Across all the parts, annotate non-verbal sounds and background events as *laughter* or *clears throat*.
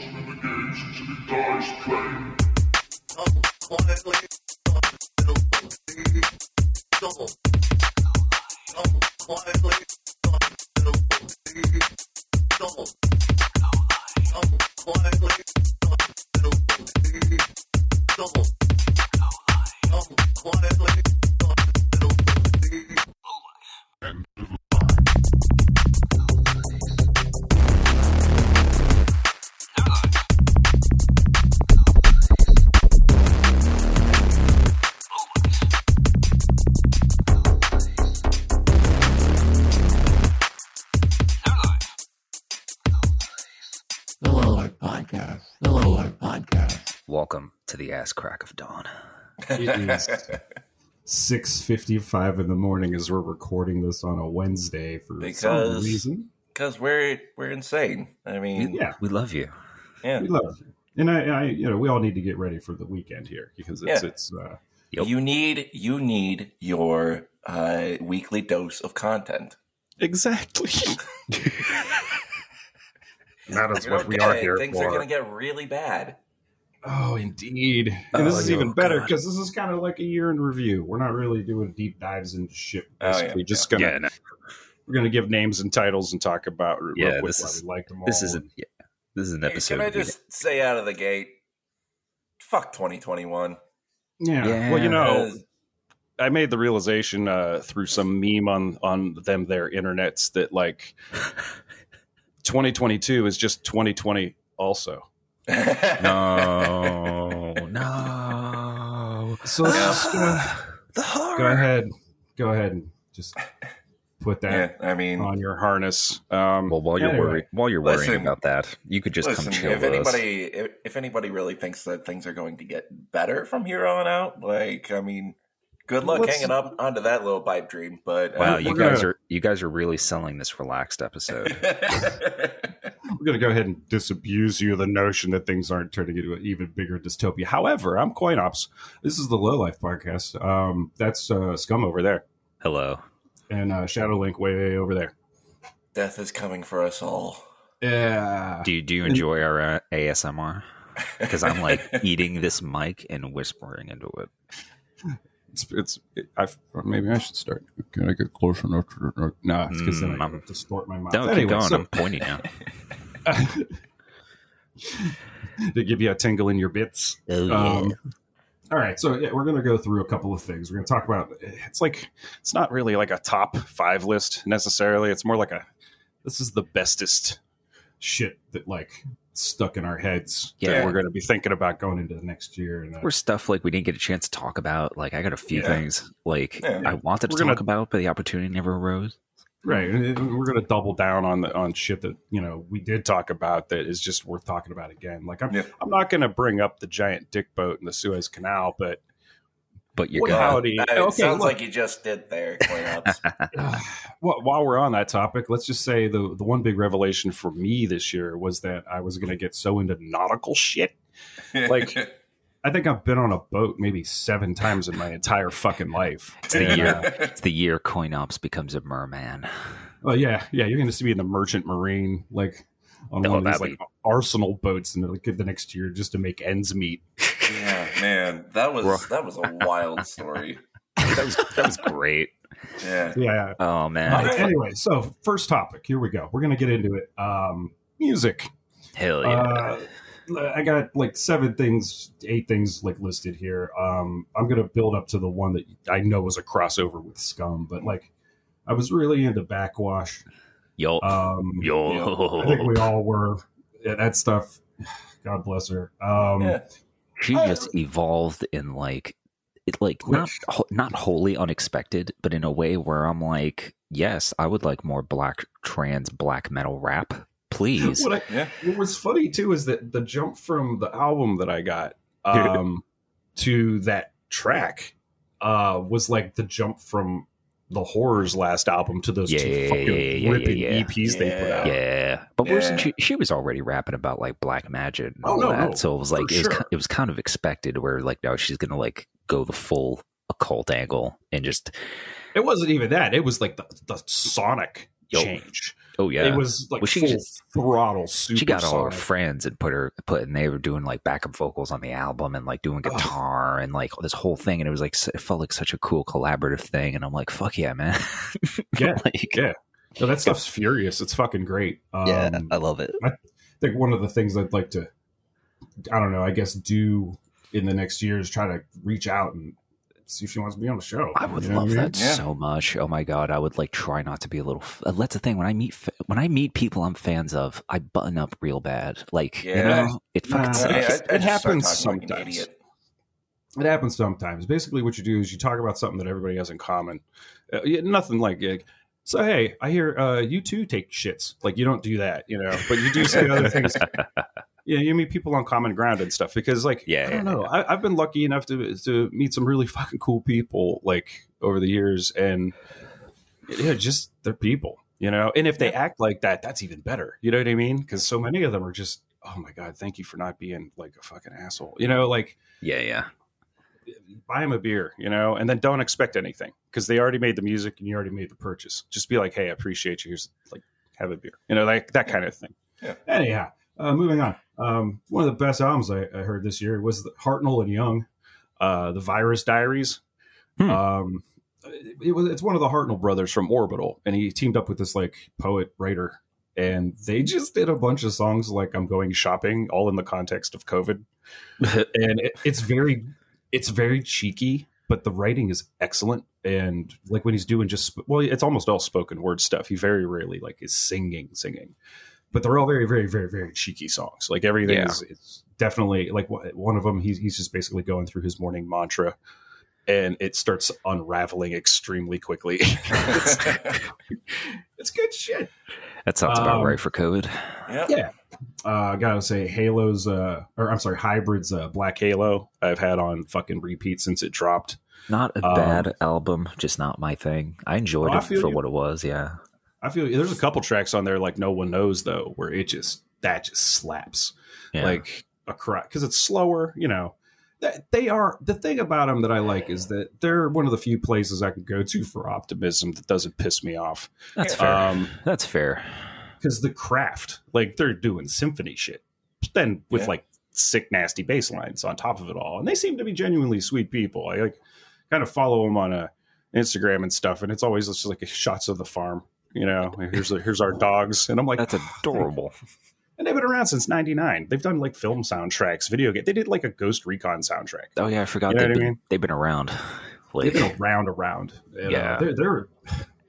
watching him engage until he dies playing. Oh, It is six fifty-five in the morning as we're recording this on a Wednesday for some reason. because we're we're insane. I mean, Yeah, We love you. yeah. we love you, and I, I, you know, we all need to get ready for the weekend here because it's Yeah. it's. Uh, Yep. You need you need your uh, weekly dose of content. exactly. *laughs* that is what don't we are it, here Things for. are going to get really bad. Oh, indeed. And this Oh, is even better because this is kind of like a year in review. We're not really doing deep dives into shit. Oh, yeah, Basically, just gonna Yeah, no, we're gonna give names and titles and talk about real Yeah, quick this why is- we liked them all. this isn't. Yeah, this is an Hey, episode. Can I we- just say out of the gate, fuck 2021. Yeah. Yeah. Well, you know, I made the realization uh, through some meme on on them their internets that like *laughs* 2022 is just 2020 also. No, no. So let's just uh, The horror. go ahead, go ahead and just put yeah, that I mean, on your harness. Um, Well, while you're anyway. worried, while you're worrying about that, you could just listen. come chill If with us. anybody, if, if anybody really thinks that things are going to get better from here on out, like, I mean, good luck Let's- hanging up onto that little pipe dream. But Wow, uh, you guys gonna- are you guys are really selling this relaxed episode. *laughs* we're going to go ahead and disabuse you of the notion that things aren't turning into an even bigger dystopia. However, I'm CoinOps. This is the Low Life podcast. Um, that's uh, Scum over there, Hello. and uh, Shadow Link way over there. Death is coming for us all. Yeah. Do you, do you enjoy our uh, ASMR? Because I'm like *laughs* eating this mic and whispering into it. It's, it's it, I maybe I should start. Can I get closer enough to the no? It's because then Mm, I I'm- distort my mouth. Don't Anyway, keep going. so- I'm pointing now. *laughs* *laughs* to give you a tingle in your bits. Oh, Um, all right, so yeah, we're gonna go through a couple of things. We're gonna talk about. It's like it's not really like a top five list necessarily. It's more like a this is the bestest shit that like stuck in our heads Yeah. that we're gonna be thinking about going into the next year. And uh, or stuff like we didn't get a chance to talk about. Like I got a few Yeah. things like Yeah. I wanted to We're talk gonna- about, but the opportunity never arose. Right, and we're gonna double down on the on shit that you know we did talk about that is just worth talking about again. Like I'm, Yeah. I'm not gonna bring up the giant dick boat in the Suez Canal, but But you're What gonna. howdy. That Okay, sounds look. like you just did there, *laughs* *sighs* well, while we're on that topic, let's just say the the one big revelation for me this year was that I was gonna get so into nautical shit. Like- *laughs* I think I've been on a boat maybe seven times in my entire fucking life. *laughs* It's the And, year. uh, It's the year CoinOps becomes a merman. well, yeah, yeah, you're gonna see me in the Merchant Marine, like on Oh, one of these that'd like arsenal boats, and like the next year just to make ends meet. yeah, man, that was Bro. that was a wild story. *laughs* That was that was great. Yeah, Yeah, Oh man, All right. anyway, so first topic. Here we go. We're gonna get into it. Um, music. hell yeah! Uh, I got like seven things, eight things like listed here. Um, I'm gonna build up to the one that I know is a crossover with Scum, but like I was really into Backxwash. yo, Um, yo, I think we all were. Yeah, that stuff. God bless her. Um, yeah. she just evolved in like it like not not wholly unexpected but in a way where i'm like yes i would like more black trans black metal rap please What, I, Yeah. what was funny too is that the jump from the album that I got *laughs* um, to that track uh, was like the jump from the horrors last album to those Yeah, two yeah, fucking yeah, yeah, yeah, ripping yeah. EPs they put out. yeah but wasn't Yeah. she she was already rapping about like black magic and Oh, all no, that no, so it was like it was, sure. ki- it was kind of expected where like no she's gonna like go the full occult angle and just It wasn't even that. It was like the, the sonic Yo. change. Oh yeah, it was like Well, she full just- throttle. Super she got all her friends and put her put and they were doing like backup vocals on the album and like doing guitar and like this whole thing and it was like it felt like such a cool collaborative thing and I'm like fuck yeah man *laughs* Yeah, like, yeah. No, that stuff's furious. It's fucking great. Um, yeah I love it I think one of the things I'd like to, I don't know, I guess do in the next year is try to reach out and see if she wants to be on the show. I would You know what love mean? that Yeah. so much. Oh my god, I would like try not to be a little. f- That's the thing when I meet fa- when I meet people I'm fans of, I button up real bad. Like you Yeah. know, it fucking Nah, sucks. I- I- I it just happens talking like sometimes. It happens sometimes. Basically, what you do is you talk about something that everybody has in common. Uh, nothing like, like, so. Hey, I hear uh, you too take shits. Like you don't do that, you know, but you do say other *laughs* things. Yeah, you meet people on common ground and stuff because, like, Yeah, I don't yeah, know. I, I've been lucky enough to to meet some really *laughs* fucking cool people like over the years, and yeah, just they're people, you know. And if they act like that, that's even better. You know what I mean? Because so many of them are just, oh my god, thank you for not being like a fucking asshole. You know, like yeah, yeah, buy them a beer, you know, and then don't expect anything because they already made the music and you already made the purchase. Just be like, hey, I appreciate you. Here's like, have a beer, you know, like that kind of thing. Yeah. Anyhow, uh, moving on. Um, one of the best albums I, I heard this year was Hartnoll and Young, uh, the Virus Diaries. Hmm. Um, it was it's one of the Hartnoll brothers from Orbital, and he teamed up with this like poet writer, and they just did a bunch of songs like "I'm Going Shopping," all in the context of COVID, *laughs* and it, it's very it's very cheeky, but the writing is excellent. And like when he's doing just well, it's almost all spoken word stuff. He very rarely like is singing, singing, but they're all very, very, very, very cheeky songs. Like everything Yeah. is it's definitely like one of them. He's he's just basically going through his morning mantra. And it starts unraveling extremely quickly. *laughs* it's, it's good shit. that sounds about Um, right for COVID. yeah. Yeah. Uh, I gotta say, Halo's, uh, or I'm sorry, Hybrid's uh, Black Halo, I've had on fucking repeat since it dropped. Not a um, bad album, just not my thing. I enjoyed Oh, it feel for you. what it was. Yeah, I feel there's a couple tracks on there like No One Knows though, where it just that just slaps yeah. like a crack because it's slower. You know, that they are the thing about them that I like is that they're one of the few places I can go to for optimism that doesn't piss me off. that's fair. Um, that's fair. because the craft, like they're doing symphony shit, then with Yeah. like sick, nasty bass lines on top of it all, and they seem to be genuinely sweet people. I like kind of follow them on uh, Instagram and stuff, and it's always just like shots of the farm. You know, here's here's our dogs, and I'm like, That's adorable. and they've been around since '99. They've done like film soundtracks, video game. They did like a Ghost Recon soundtrack. Oh yeah, I forgot You know they've what I been mean? they've been around. Like, They've been around, around. You know, Yeah. they're, they're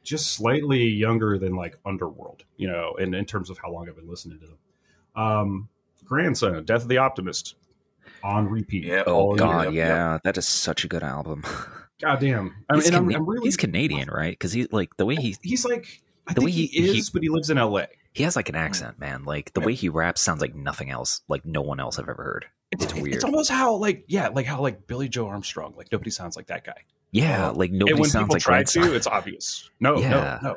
just slightly younger than like Underworld, you know, in, in terms of how long I've been listening to them. Um, Grandson, Death of the Optimist, on repeat. Yeah. oh god, year. yeah, that is such a good album. God damn. I mean, he's, and I'm, I'm really, he's Canadian, right? Because he like the way he he's like, I The think way he, he- is, but he lives in LA. he has like an accent, man. Like the Yeah. way he raps sounds like nothing else, like no one else I've ever heard. It's weird. It's almost how like, yeah, like how like Billie Joe Armstrong, like nobody sounds like that guy. Yeah, Uh, like and nobody when sounds people like try Grandson. to, it's obvious. No, Yeah. no, no.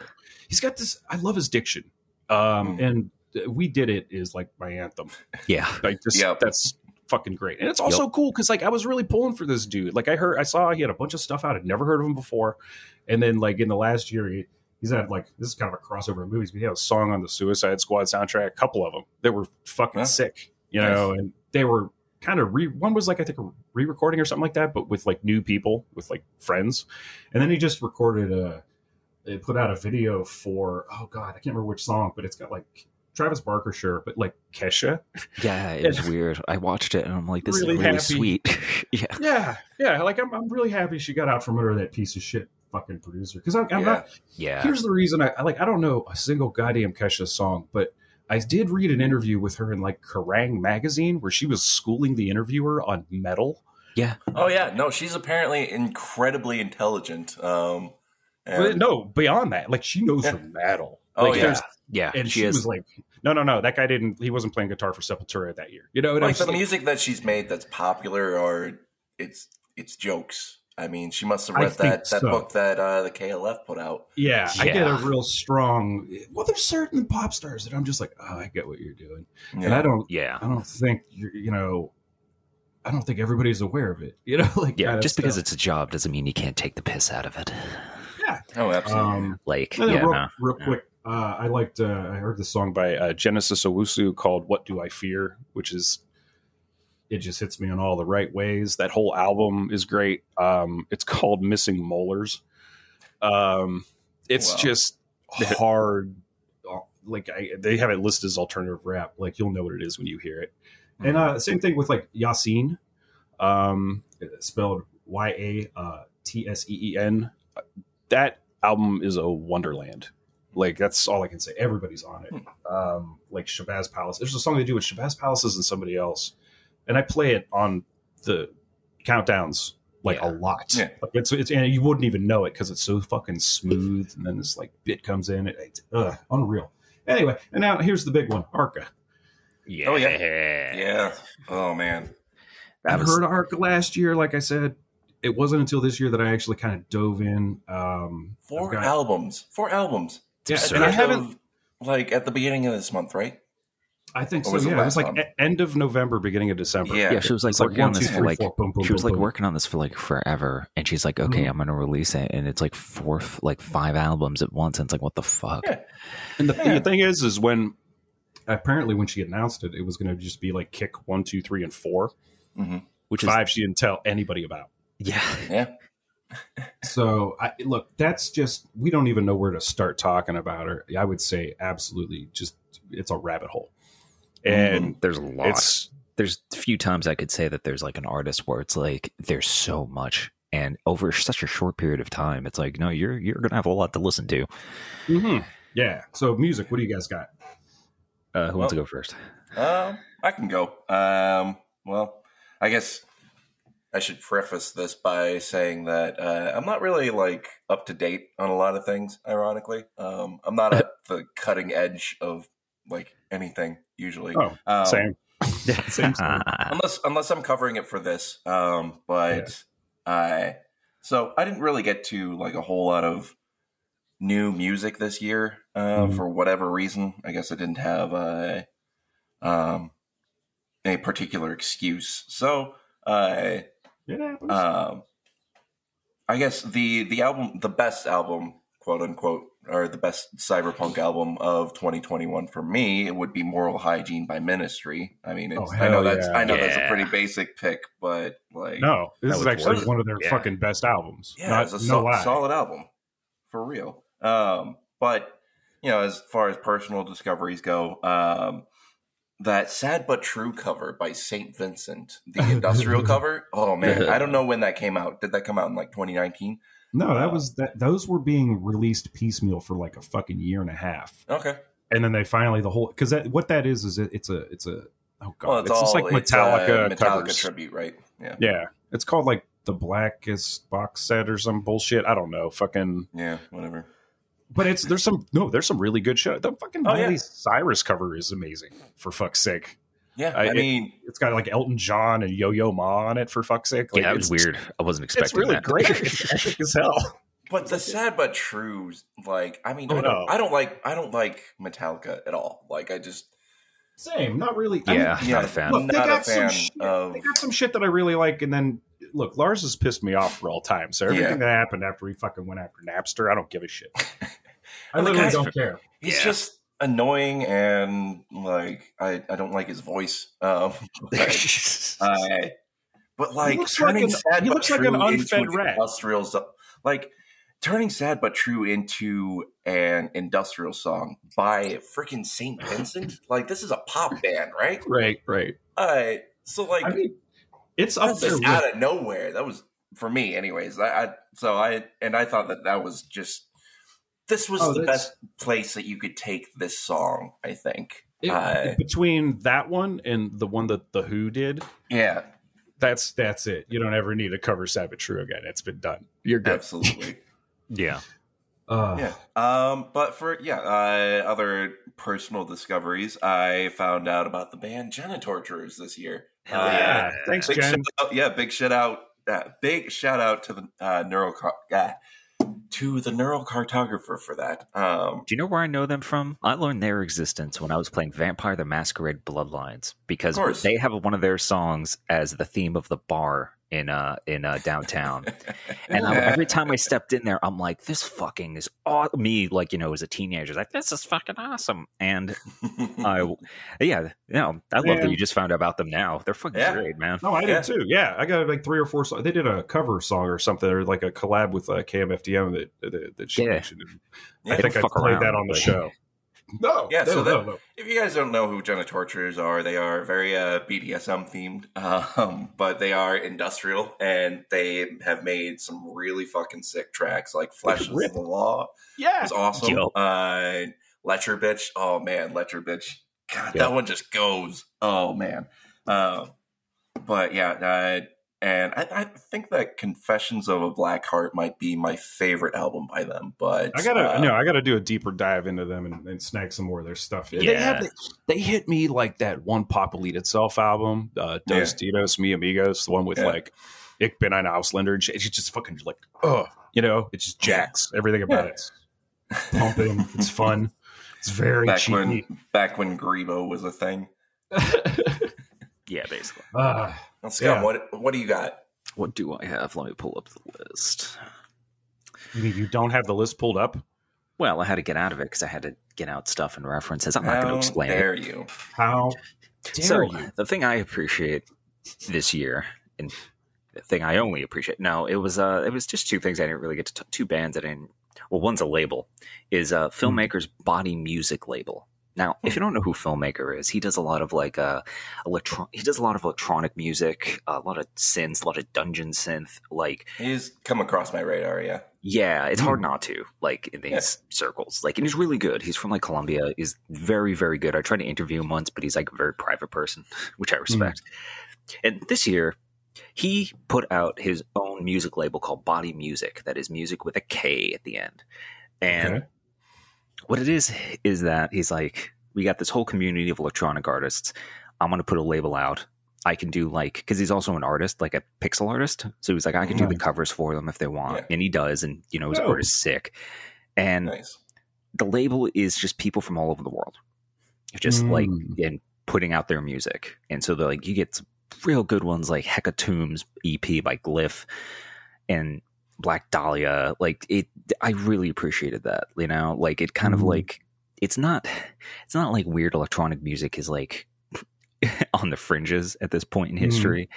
He's got this. I love his diction. Um, Mm. and uh, we did it is like my anthem. Yeah, *laughs* Like this, Yep. that's fucking great. And it's also cool because like I was really pulling for this dude. Like I heard, I saw he had a bunch of stuff out. I'd never heard of him before. And then like in the last year, he, he's had like this is kind of a crossover of movies. But he had a song on the Suicide Squad soundtrack, a couple of them that were fucking Huh? sick. You Nice. know, and they were kind of re. One was like I think a re-recording or something like that, but with like new people, with like friends. And then he just recorded a. They put out a video for oh god, I can't remember which song, but it's got like Travis Barker sure, but like Kesha. yeah, it was *laughs* weird. I watched it and I'm like, this Really is really happy. sweet. *laughs* yeah, Yeah, yeah. Like I'm, I'm really happy she got out from under that piece of shit fucking producer. Because I'm, I'm Yeah. not. yeah. Here's the reason I I like. I don't know a single goddamn Kesha song, but I did read an interview with her in like Kerrang magazine where she was schooling the interviewer on metal. Yeah. Oh yeah, no, she's apparently incredibly intelligent. Um, and- But no, beyond that, like she knows Yeah. her metal. Oh, yeah. yeah, and she, she, is. was like, no, no, no, that guy didn't. He wasn't playing guitar for Sepultura that year. You know what I'm like the saying? music that she's made that's popular, or it's it's jokes. I mean, she must have read think that that so. book that uh, the KLF put out. Yeah, I get a real strong. Well, there's certain pop stars that I'm just like, oh, I get what you're doing, Yeah. and I don't. yeah, I don't think you're, you know. I don't think everybody's aware of it. *laughs* You know, like yeah. kind of Just because it's a job doesn't mean you can't take the piss out of it. Yeah. Oh, absolutely. Um, Like, yeah, real, no. real Yeah. quick, Uh, I liked. Uh, I heard the song by uh, Genesis Owusu called "What Do I Fear," which is it just hits me in all the right ways. That whole album is great. Um, it's *laughs* called "Missing Molars." Um, it's Wow. just hard. uh, Like I, they have it listed as alternative rap. Like you'll know what it is when you hear it. And uh, same thing with like Yasin, um, spelled Y A uh, T S E E N. That album is a wonderland. Like that's all I can say. Everybody's on it. Um, like Shabazz Palace. There's a song they do with Shabazz Palaces and somebody else, and I play it on the countdowns like Yeah. a lot. Yeah. Like, it's it's and you wouldn't even know it because it's so fucking smooth. And then this like bit comes in. It, it's ugh, unreal. Anyway, and now here's the big one, Arca. Yeah. Oh, yeah. Yeah. Oh man. That I was- heard Arca last year. Like I said, it wasn't until this year that I actually kind of dove in. Um, 4 got- albums. Four albums. Yeah, At absurd. the and I haven't. like at the beginning of this month, right? I think so. was it Yeah, it was like month? e- end of November, beginning of December. Yeah. Yeah, she was like It's like working on this for like four, boom, boom, she was boom, like boom. working on this for like forever, and she's like, "Okay, Mhm. I'm gonna release it," and it's like four, like five albums at once, and it's like, "What the fuck?" Yeah. And the, Yeah. the thing is, is when apparently when she announced it, it was going to just be like kick one, two, three, and four. Which is Five, she didn't tell anybody about. yeah, Yeah. *laughs* So I, look, that's just we don't even know where to start talking about her. I would say absolutely, just it's a rabbit hole, and there's a lot. it's there's a few times I could say that there's like an artist where it's like there's so much, and over such a short period of time, it's like no, you're you're gonna have a lot to listen to. Mhm. yeah. So music, what do you guys got? Uh, who wants to go first? Um, I can go. Um, well, I guess I should preface this by saying that uh, I'm not really like up to date on a lot of things. Ironically, um, I'm not *laughs* at the cutting edge of like anything usually. Oh, Um, Same. *laughs* Same, same. *laughs* unless unless I'm covering it for this. Um, but I so I didn't really get to like a whole lot of new music this year uh, Mhm. for whatever reason. I guess I didn't have a um a particular excuse. So I It happens. um I guess the the album the best album quote unquote or the best cyberpunk album of 2021 for me it would be Moral Hygiene by Ministry. I mean, it's, Oh, I know that's yeah. I know that's a pretty basic pick, but like no, this is actually worth it. one of their Yeah. fucking best albums. yeah, Not, it's a no sol- solid album for real. Um, but you know, as far as personal discoveries go, um, that "Sad but True" cover by Saint Vincent, the *laughs* industrial cover. Oh man, I don't *laughs* know when that came out. Did that come out in like 2019? No, that was that. Those were being released piecemeal for like a fucking year and a half, Okay, and then they finally the whole because that what that is is it, it's a it's a oh god well, it's, it's, all just like uh, Metallica Metallica covers. tribute, right? Yeah, Yeah, it's called like the Blackest box set or some bullshit. I don't know, fucking. yeah, whatever. But it's there's some no there's some really good shit. The fucking Oh, Miley yeah. Cyrus cover is amazing for fuck's sake. Yeah, I- I, mean, It's got like Elton John and Yo Yo Ma on it for fuck's sake. Like, yeah, that was it's- weird. I wasn't expecting It's really that. great. *laughs* It's epic as hell. but the sad but true, like, I mean, Oh, I, don't, no. I don't like, I don't like Metallica at all. Like, I just, Same, not really. Yeah, I mean, yeah, Yeah, not a fan. Look, they Not a got some fan shit. of- They got some shit that I really like, and then look, Lars has pissed me off for all time. So everything Yeah. that happened after he fucking went after Napster, I don't give a shit. *laughs* I literally don't care. he's Yeah. just annoying and like I, I don't like his voice. Um, *laughs* but, I, but like looks like turning an- sad he but looks like true an unfed into rat. industrial like turning sad but true into an industrial song by freaking Saint Vincent. like this is a pop band, right? Right, right. I so like I mean, it's up there. out of nowhere. That was for me, anyways. I, I so I and I thought that that was just this was Oh, the that's- best place that you could take this song. I think. it- I- between that one and the one that the Who did, yeah, that's that's it. You don't ever need to cover Sad but True again. It's been done. You're good. absolutely. *laughs* yeah, Uh, yeah. Um, but for yeah, uh, other personal discoveries, I found out about the band Jenna Genitorturers this year. Hell Uh, yeah. Thanks, Big Jen. shout out, yeah, big shout out. Uh, big shout out to the uh, neural uh, to the neural cartographer for that. Um, Do you know where I know them from? I learned their existence when I was playing Vampire the Masquerade Bloodlines because they have one of their songs as the theme of the bar in uh in uh downtown, *laughs* and I, every time I stepped in there, I'm like, this fucking is aw-. me. Like you know, as a teenager, like this is fucking awesome. And *laughs* I, yeah, you know, I love that you just found out about them now. They're fucking Yeah. great, man. No, I Yeah. did too. Yeah, I got like three or four. Songs. They did a cover song or something, or like a collab with uh, KMFDM that that, that she Yeah. mentioned. Yeah, I think I played around, that on the but- show. No, Yeah, no, so no, that- no. If you guys don't know who Genitorturers are, they are very uh, BDSM themed, *laughs* um, but they are industrial and they have made some really fucking sick tracks like Flesh is the Law Yeah, It's awesome. Yo. Uh, Letcher Bitch, oh man, Let Your Bitch. God, Yeah. that one just goes. Oh man. Uh, but yeah, uh, and I, I think that Confessions of a Black Heart might be my favorite album by them. But I gotta uh, no, I gotta do a deeper dive into them and, and snag some more of their stuff. They, Yeah. have, they hit me like that one Pop Will Eat Itself album, uh, Dos Titos, Mi Amigos, the one with Yeah. like Ich bin ein Ausländer. It's just fucking like, oh, you know, it just jacks everything about Yeah. it. It's pumping. it's fun. It's very back cheesy. when back when Grebo was a thing. *laughs* Yeah, basically. Ah, Well, Scum, Yeah. what what do you got? What do I have? Let me pull up the list. you mean you don't have the list pulled up? Well, I had to get out of it because I had to get out stuff and references. I'm not going to explain it. dare you? How dare so you? the thing I appreciate this year, and the thing I only appreciate no, it was uh, it was just two things I didn't really get to. T- two bands I didn't. Well, one's a label, is a filmmaker's body music label. Now, if you don't know who filmmaker is, he does a lot of like uh, electron. He does a lot of electronic music, a lot of synths, a lot of dungeon synth. Like, He's come across my radar, yeah. yeah, it's hard Mm. not to like in these Yeah. circles. Like, and he's really good. He's from like Colombia. He's very, very good. I tried to interview him once, but he's like a very private person, *laughs* which I respect. And this year, he put out his own music label called Body Musik. That is music with a K at the end. And Okay. What it is is that he's like, we got this whole community of electronic artists. I'm going to put a label out. I can do like because he's also an artist, like a pixel artist. So he's like, I can do the covers for them if they want, Yeah. and he does. And you know, his Oh. art is sick. And Nice. the label is just people from all over the world, just like Mm. and putting out their music. And so they're like, you get some real good ones like Hecatombs EP by Glyph and Black Dahlia. Like it, I really appreciated that. You know, like it kind of Mhm. like it's not, *sighs* it's not like weird electronic music is like *laughs* on the fringes at this point in Mhm. history.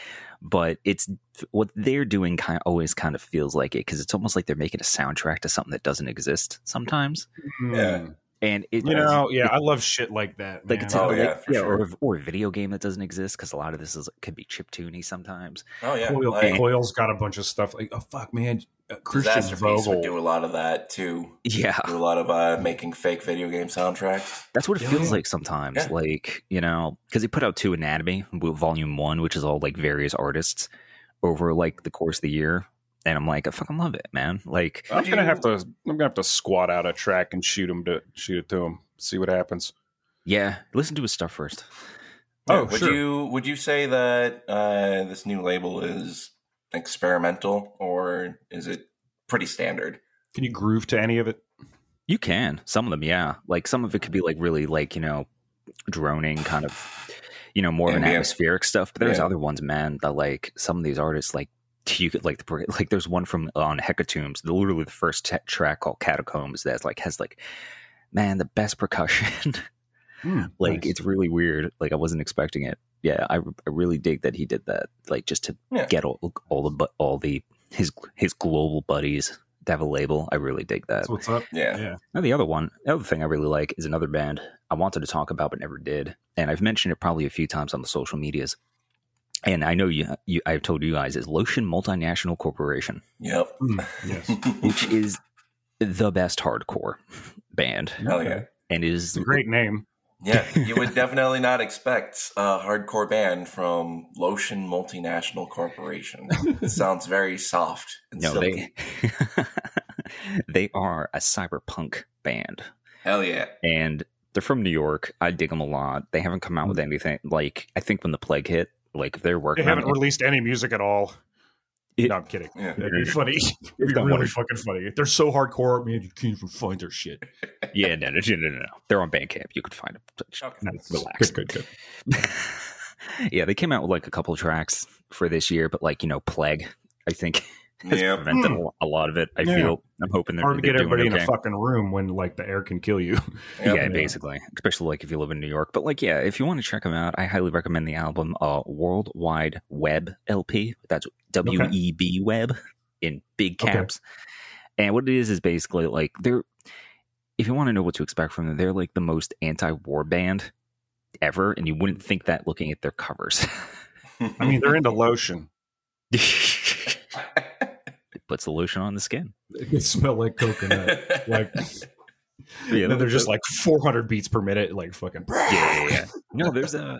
But it's what they're doing. Kind always kind of feels like it because it's almost like they're making a soundtrack to something that doesn't exist sometimes. Yeah. Mm. And it, You know, yeah, I love shit like that. like it's Oh, like- yeah, yeah, sure. or or a video game that doesn't exist because a lot of this is could be chip tuney sometimes. Oh yeah. Coil, like, Coil's got a bunch of stuff like oh fuck man, Christian Disaster Beast would do a lot of that too. Yeah, Do a lot of uh, making fake video game soundtracks. that's what it Yeah. feels like sometimes. Yeah. Like you know, because he put out two Anatomy Volume One, which is all like various artists over like the course of the year, and I'm like, I fucking love it, man. Like, I'm gonna have to. I'm gonna have to squat out a track and shoot him to shoot it to him. See what happens. yeah, listen to his stuff first. Oh, would sure. you would you say that uh, this new label is experimental or is it pretty standard? Can you groove to any of it? You can some of them, yeah. Like some of it could be like really like you know droning kind of you know more of an atmospheric stuff. But there's Yeah. other ones, man, that like some of these artists like you could like the like there's one from on Hecatombs, the literally the first t- track called Catacombs that's like has like man the best percussion. *laughs* Hmm, like nice. it's really weird. Like I wasn't expecting it. Yeah, I, I really dig that he did that. Like just to Yeah. get all, all the all the his his global buddies to have a label. I really dig that. That's what's up. Yeah. Yeah. Now, the other one, the other thing I really like is another band I wanted to talk about but never did, and I've mentioned it probably a few times on the social medias. And I know you, you I've told you guys is Lotion Multinational Corporation, Yep. Mm, yes. *laughs* which is the best hardcore band, Hell yeah. and is It's a great name. Yeah, *laughs* you would definitely not expect a hardcore band from Lotion Multinational Corporation. It sounds very soft and no silky. they *laughs* they are a cyberpunk band, Hell yeah. and they're from New York. I dig them a lot. They haven't come out with mm. anything like I think when the plague hit, like if they're They working on haven't released any music at all. It- no, I'm kidding. Yeah. It'd be funny. *laughs* It'd be Don't really worry. fucking funny. They're so hardcore, man. You can't even find their shit. *laughs* Yeah, no, no, no, no, no. They're on Bandcamp. You could find them. Okay. Relax. Good, good, good. *laughs* yeah, they came out with like a couple of tracks. for this year, but like you know, plague. I think has Yeah. prevented a a lot of it. I Yeah. feel. I'm hoping they're, Hard to get doing everybody okay. in a fucking room when like the air can kill you. *laughs* Yep. Yeah, basically, especially like if you live in New York. But like, yeah, if you want to check them out, I highly recommend the album uh, Worldwide Web LP. That's W E B Web in big Okay. caps. And what it is is basically like they're. If you want to know what to expect from them, they're like the most anti-war band ever, and you wouldn't think that looking at their covers. *laughs* I mean, they're into lotion. *laughs* it puts the lotion on the skin. *laughs* It smell like coconut. like, *laughs* Yeah, and they're just like 400 beats per minute. Like fucking. yeah, yeah, yeah. No, there's a.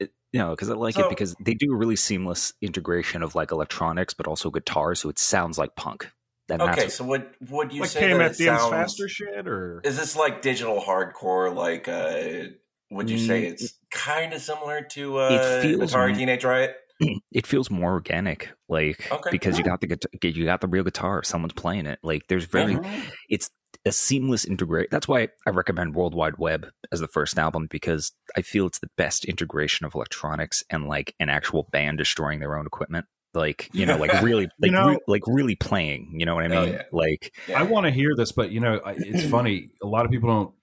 It, you know, because I like So- it because they do a really seamless integration of like electronics, but also guitar, so it sounds like punk. And okay, that's so would would you Like say that it sounds, faster shit, or Is this like digital hardcore? Like, uh, would you say Mm, it's kind of similar to uh, It feels Atari m- Teenage Riot? *clears throat* it feels more organic, like Okay. because you got the guitar, you got the real guitar, someone's playing it. Like there's very, mm-hmm. it's a seamless integrate. That's why I recommend World Wide Web as the first album because I feel it's the best integration of electronics and like an actual band destroying their own equipment. Like you know, like really, *laughs* like know- re- like really playing. You know what I Oh, mean? yeah. Like I want to hear this, but you know, it's *clears throat* funny. A lot of people don't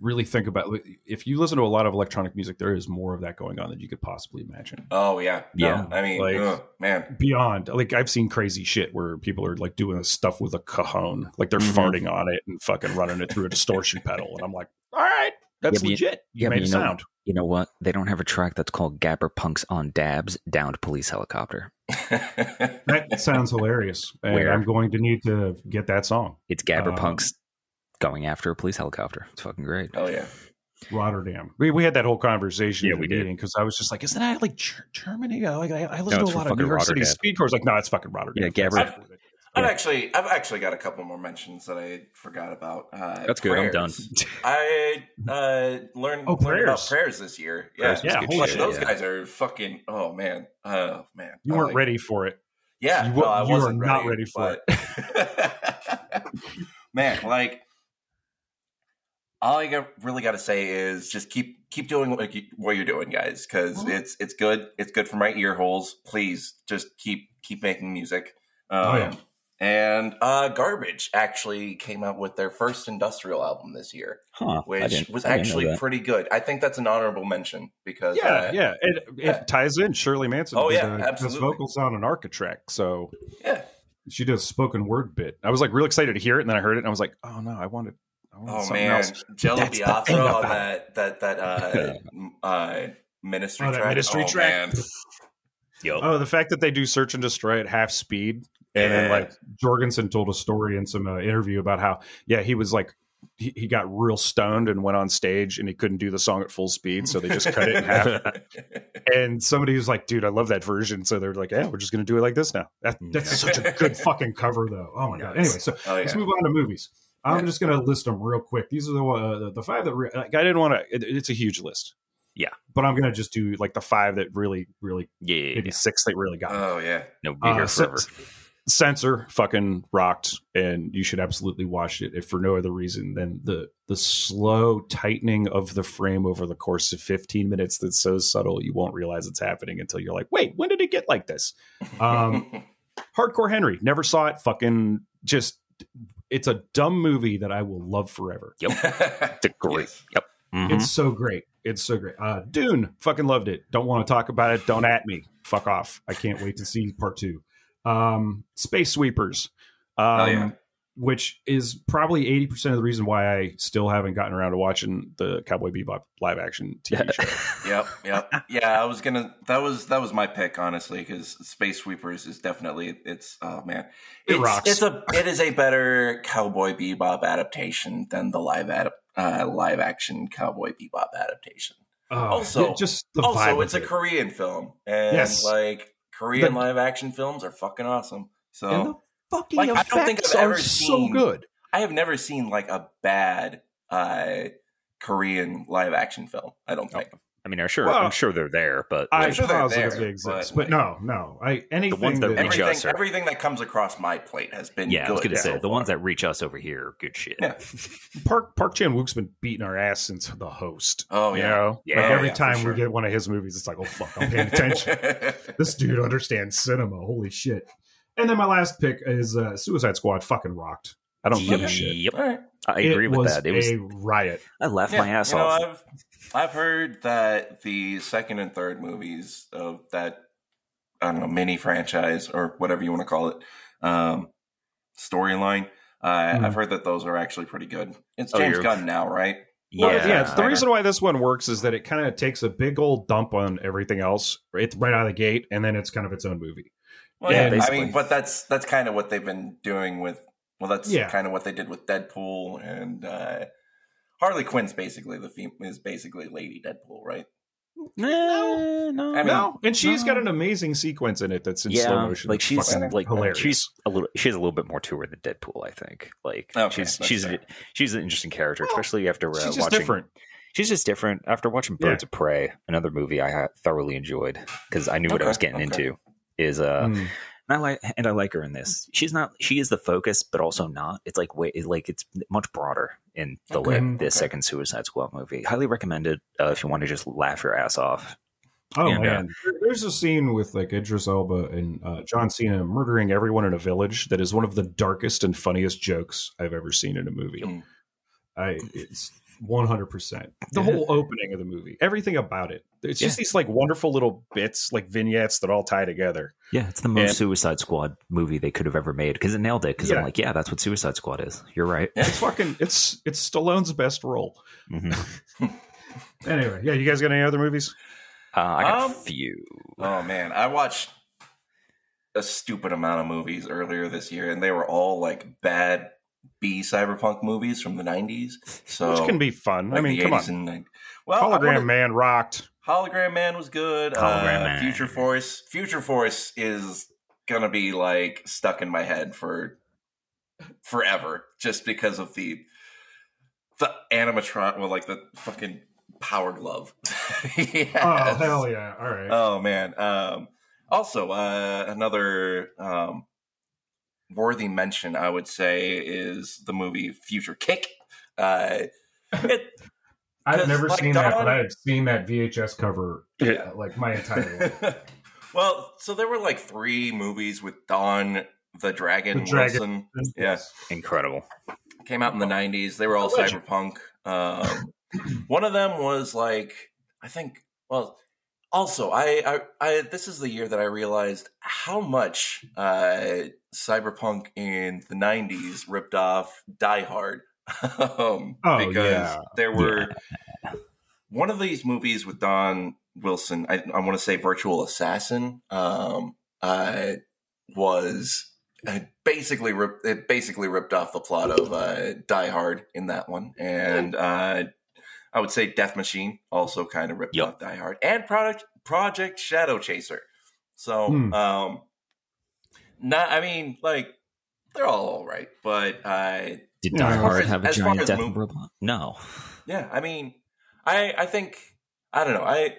really think about. If you listen to a lot of electronic music, there is more of that going on than you could possibly imagine. oh yeah, No, Yeah. I mean, Like- ugh, man, Beyond, like I've seen crazy shit where people are like doing stuff with a cajon, like they're Mhm. farting on it and fucking running it through a distortion pedal, and I'm like, all right, that's Yeah, you- legit. You yeah, but made a you know- sound. you know what? They don't have a track that's called Gabber Punks on Dabs Downed Police Helicopter. *laughs* That sounds hilarious, and Where? I'm going to need to get that song. It's Gabber Um, Punks going after a police helicopter. It's fucking great. oh yeah, Rotterdam. We, we had that whole conversation Yeah, in we the did. meeting because I was just like, isn't that like Ger- Germany? Like I, I listen No, to a lot of New fucking York City speed cars. Like, no, it's fucking Rotterdam. Yeah, Gabber- That's- I've Yeah. actually, I've actually got a couple more mentions that I forgot about. Uh, That's good. I'm done. *laughs* I uh, learned, Oh, learned about prayers. prayers this year. Yeah, Prayers Yeah, holy shit, those yeah. guys are fucking. Oh man, oh man, You I weren't like- ready for it. Yeah, You no, you are wasn't not ready for it. *laughs* Man, like all I really got to say is just keep keep doing what, you, what you're doing, guys, because Mhm. it's it's good. It's good for my ear holes. Please, just keep keep making music. Um, Oh, yeah. And uh, Garbage actually came out with their first industrial album this year, Huh. Which was I didn't know actually pretty good. I think that's an honorable mention because Yeah, uh, yeah. It, it ties in Shirley Manson. Oh, yeah, does absolutely. vocals on an Arca track, so yeah. she does a spoken word bit. I was like real excited to hear it, and then I heard it, and I was like, oh no, I wanted. I wanted Oh man, else. Jello That's the thing Biafra on that that that uh, *laughs* uh, ministry Oh, that track. Ministry oh, track? Man. *laughs* Yup. Oh, the fact that they do search and destroy at half speed, and then like Jourgensen told a story in some uh, interview about how yeah he was like he, he got real stoned and went on stage and he couldn't do the song at full speed, so they just cut it in half. *laughs* And somebody was like, "Dude, I love that version." So they're like, "Yeah, we're just going to do it like this now." That, that's Yeah. such a good fucking cover, though. Oh my god. Anyway, so oh let's move on to movies. I'm Yeah. just going to list them real quick. These are the uh, the, the five that re- like, I didn't want to. It's a huge list. Yeah. but I'm going to just do like the five that really, really Yeah, yeah, maybe yeah. six that really got. me. Oh yeah. No, be Uh, here so- forever. Censor fucking rocked, and you should absolutely watch it if for no other reason than the the slow tightening of the frame over the course of 15 minutes. That's so subtle you won't realize it's happening until you're like, wait, when did it get like this? Um, *laughs* Hardcore Henry never saw it. Fucking just, it's a dumb movie that I will love forever. *laughs* It's a great. Yes. Yep. Mhm. It's so great. It's so great. Uh, Dune, fucking loved it. Don't want to talk about it. Don't at me. Fuck off. I can't wait to see part two. Um, Space Sweepers, um, Oh, yeah. Which is probably eighty percent of the reason why I still haven't gotten around to watching the Cowboy Bebop live action TV show. *laughs* Yep, yep, yeah. I was gonna. That was that was my pick, honestly, because Space Sweepers is definitely. It's oh man, It it's, rocks. It's a it is a better Cowboy Bebop adaptation than the live ad, uh, live action Cowboy Bebop adaptation. Oh, Also- just the also, it's a it. Korean film, and Yes. like Korean The- live action films are fucking awesome. So fucking Like, I don't think effects I've are ever so seen- good. I have never seen like a bad uh, Korean live action film. I don't think. I mean, I'm sure Well, I'm sure they're there, but I I'm sure they're there, they exist, but, but, no, no. I anything ones that that, reach everything, us are- everything that comes across my plate has been yeah, I was gonna say so the ones that reach us over here are good shit. Yeah. *laughs* Park Park Chan Wook's been beating our ass since the host. Oh you yeah. know? Yeah. like Oh, every yeah, time sure. we get one of his movies, it's like, oh fuck, I'm paying attention. *laughs* this dude understands cinema. Holy shit! And then my last pick is uh, Suicide Squad. Fucking rocked. I don't give a shit. Yep, All right. I agree it with that. It was a riot. I laughed Yeah, my ass you know, off. I've I've heard that the second and third movies of that I don't know mini franchise or whatever you want to call it um, storyline. Uh, Mhm. I've heard that those are actually pretty good. It's Oh, James you're- Gunn now, right? Well, yeah, yeah, the reason why this one works is that it kind of takes a big old dump on everything else right, right out of the gate, and then it's kind of its own movie. Well, Yeah, yeah, I mean, but that's that's kind of what they've been doing with. Well, that's Yeah. kind of what they did with Deadpool and uh, Harley Quinn's basically the fem- is basically Lady Deadpool, right? no, no, I mean, no, and she's no. got an amazing sequence in it that's in yeah, slow motion. like she's like hilarious. she's a little she's a little bit more to her than Deadpool. I think like Okay, she's she's fair. she's an interesting character, Well, especially after uh, she's just watching. different. She's just different. After watching Yeah. Birds of Prey, another movie I had thoroughly enjoyed because I knew what I was getting okay. into. Is uh, Mm. and I like and I like her in this. She's not. She is the focus, but also not. It's like way. It's like it's much broader in the Okay, lit, this okay. second Suicide Squad movie. Highly recommended uh, if you want to just laugh your ass off. Oh And, uh, man, there's a scene with like Idris Elba and uh, John Cena murdering everyone in a village that is one of the darkest and funniest jokes I've ever seen in a movie. Mm. I it's 100 percent the Yeah. whole opening of the movie, everything about it. It's just these like wonderful little bits, like vignettes that all tie together. Yeah, it's the most And- Suicide Squad movie they could have ever made because it nailed it. Because Yeah. I'm like, yeah, that's what Suicide Squad is. You're right. It's fucking it's it's Stallone's best role. Mhm. *laughs* Anyway, yeah, you guys got any other movies? Uh, I got Um, a few. Oh man, I watched a stupid amount of movies earlier this year, and they were all like bad B cyberpunk movies from the '90s. So Which can be fun. I mean, come 80s on. and Well, Hologram wanna- Man rocked. Hologram Man was good. Hologram uh, Man. Future Force. Future Force is gonna be like stuck in my head for forever, just because of the the animatron. Well, like the fucking power glove. *laughs* Yes. Oh hell yeah! All right. Oh man. Um, also, uh, another um, worthy mention, I would say, is the movie Future Kick. Uh, it, I've never like, seen that, but I've seen that VHS cover Yeah. uh, like my entire life. *laughs* well, so there were like three movies with Don the Dragon, The Dragon. Wilson. Yeah. Incredible. Came out in the '90s. They were all legend. cyberpunk. Um, one of them was like, I think. Well, also, I, I, I, this is the year that I realized how much uh, cyberpunk in the '90s ripped off Die Hard. *laughs* um, Oh, because yeah. there were one of these movies with Don Wilson. I, I want to say Virtual Assassin. Um, uh, was uh, basically rip, it basically ripped off the plot of uh, Die Hard in that one, and uh, I would say Death Machine also kind of ripped Yep. off Die Hard and Project Project Shadow Chaser. So, Hmm. um, not I mean like they're all all right, but uh, Did Yeah, Die as far Hard as- have a as giant as death mov- robot? No. yeah, I mean, I I think I don't know. I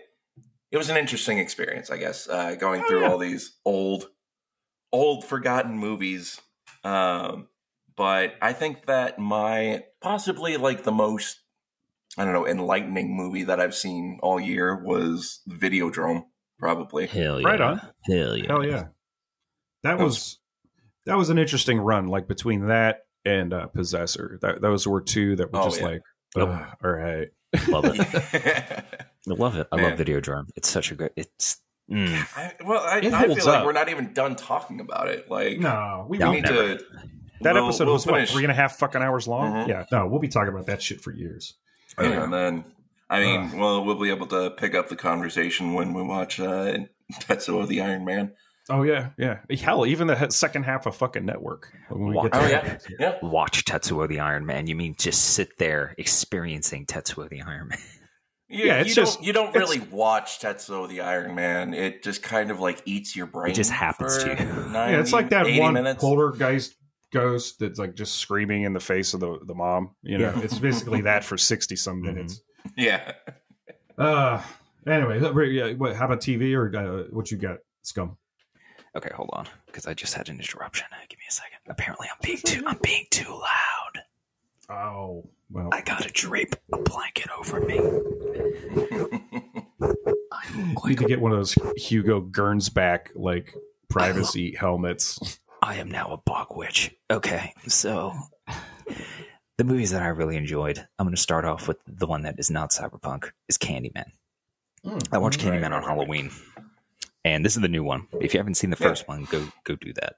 it was an interesting experience, I guess, uh, going Oh, through yeah. all these old, old forgotten movies. Um, but I think that my possibly like the most I don't know enlightening movie that I've seen all year was Videodrome. Probably. Hell yeah. Right on. Hell yeah. Hell yeah. That That was that was an interesting run, like between that and uh, Possessor. That those were two that were Oh, just yeah. like, Yep. All right. Love it. *laughs* I love it. I Man. love Videodrome. It's such a great. It's. Mm. I, well, I, It I feel holds like we're not even done talking about it. Like, No, we, we No, need never. to. that we'll- episode we'll was what three and a half fucking hours long. Mhm. Yeah, no, we'll be talking about that shit for years. Yeah, and then I mean, well, we'll be able to pick up the conversation when we watch uh, Tetsuo the Iron Man. Oh yeah, yeah. Hell, even the second half of fucking Network. When we Wow. get to Oh yeah, yeah. Watch Tetsuo the Iron Man. You mean just sit there experiencing Tetsuo the Iron Man? *laughs* You, Yeah, it's you just- don't, you don't really watch Tetsuo the Iron Man. It just kind of like eats your brain. It just happens for to you. 90, *laughs* Yeah, it's like that one minutes. poltergeist ghost that's like just screaming in the face of the, the mom. You know, Yeah. it's basically that for *laughs* sixty some minutes. Yeah, *laughs* Uh Anyway, yeah, what, how about TV or uh, what you got, Scum? Okay, hold on, because I just had an interruption. Give me a second. Apparently, I'm being too I'm being too loud. Oh, well, I gotta drape a blanket over me. I'm *laughs* you need to get one of those Hugo Gernsback like privacy helmets. I am now a bog witch. Okay, so the movies that I really enjoyed, I'm going to start off with the one that is not cyberpunk, is Candyman. I watched Candyman right, on. Halloween, and this is the new one. If you haven't seen the Yeah. first one, go go do that.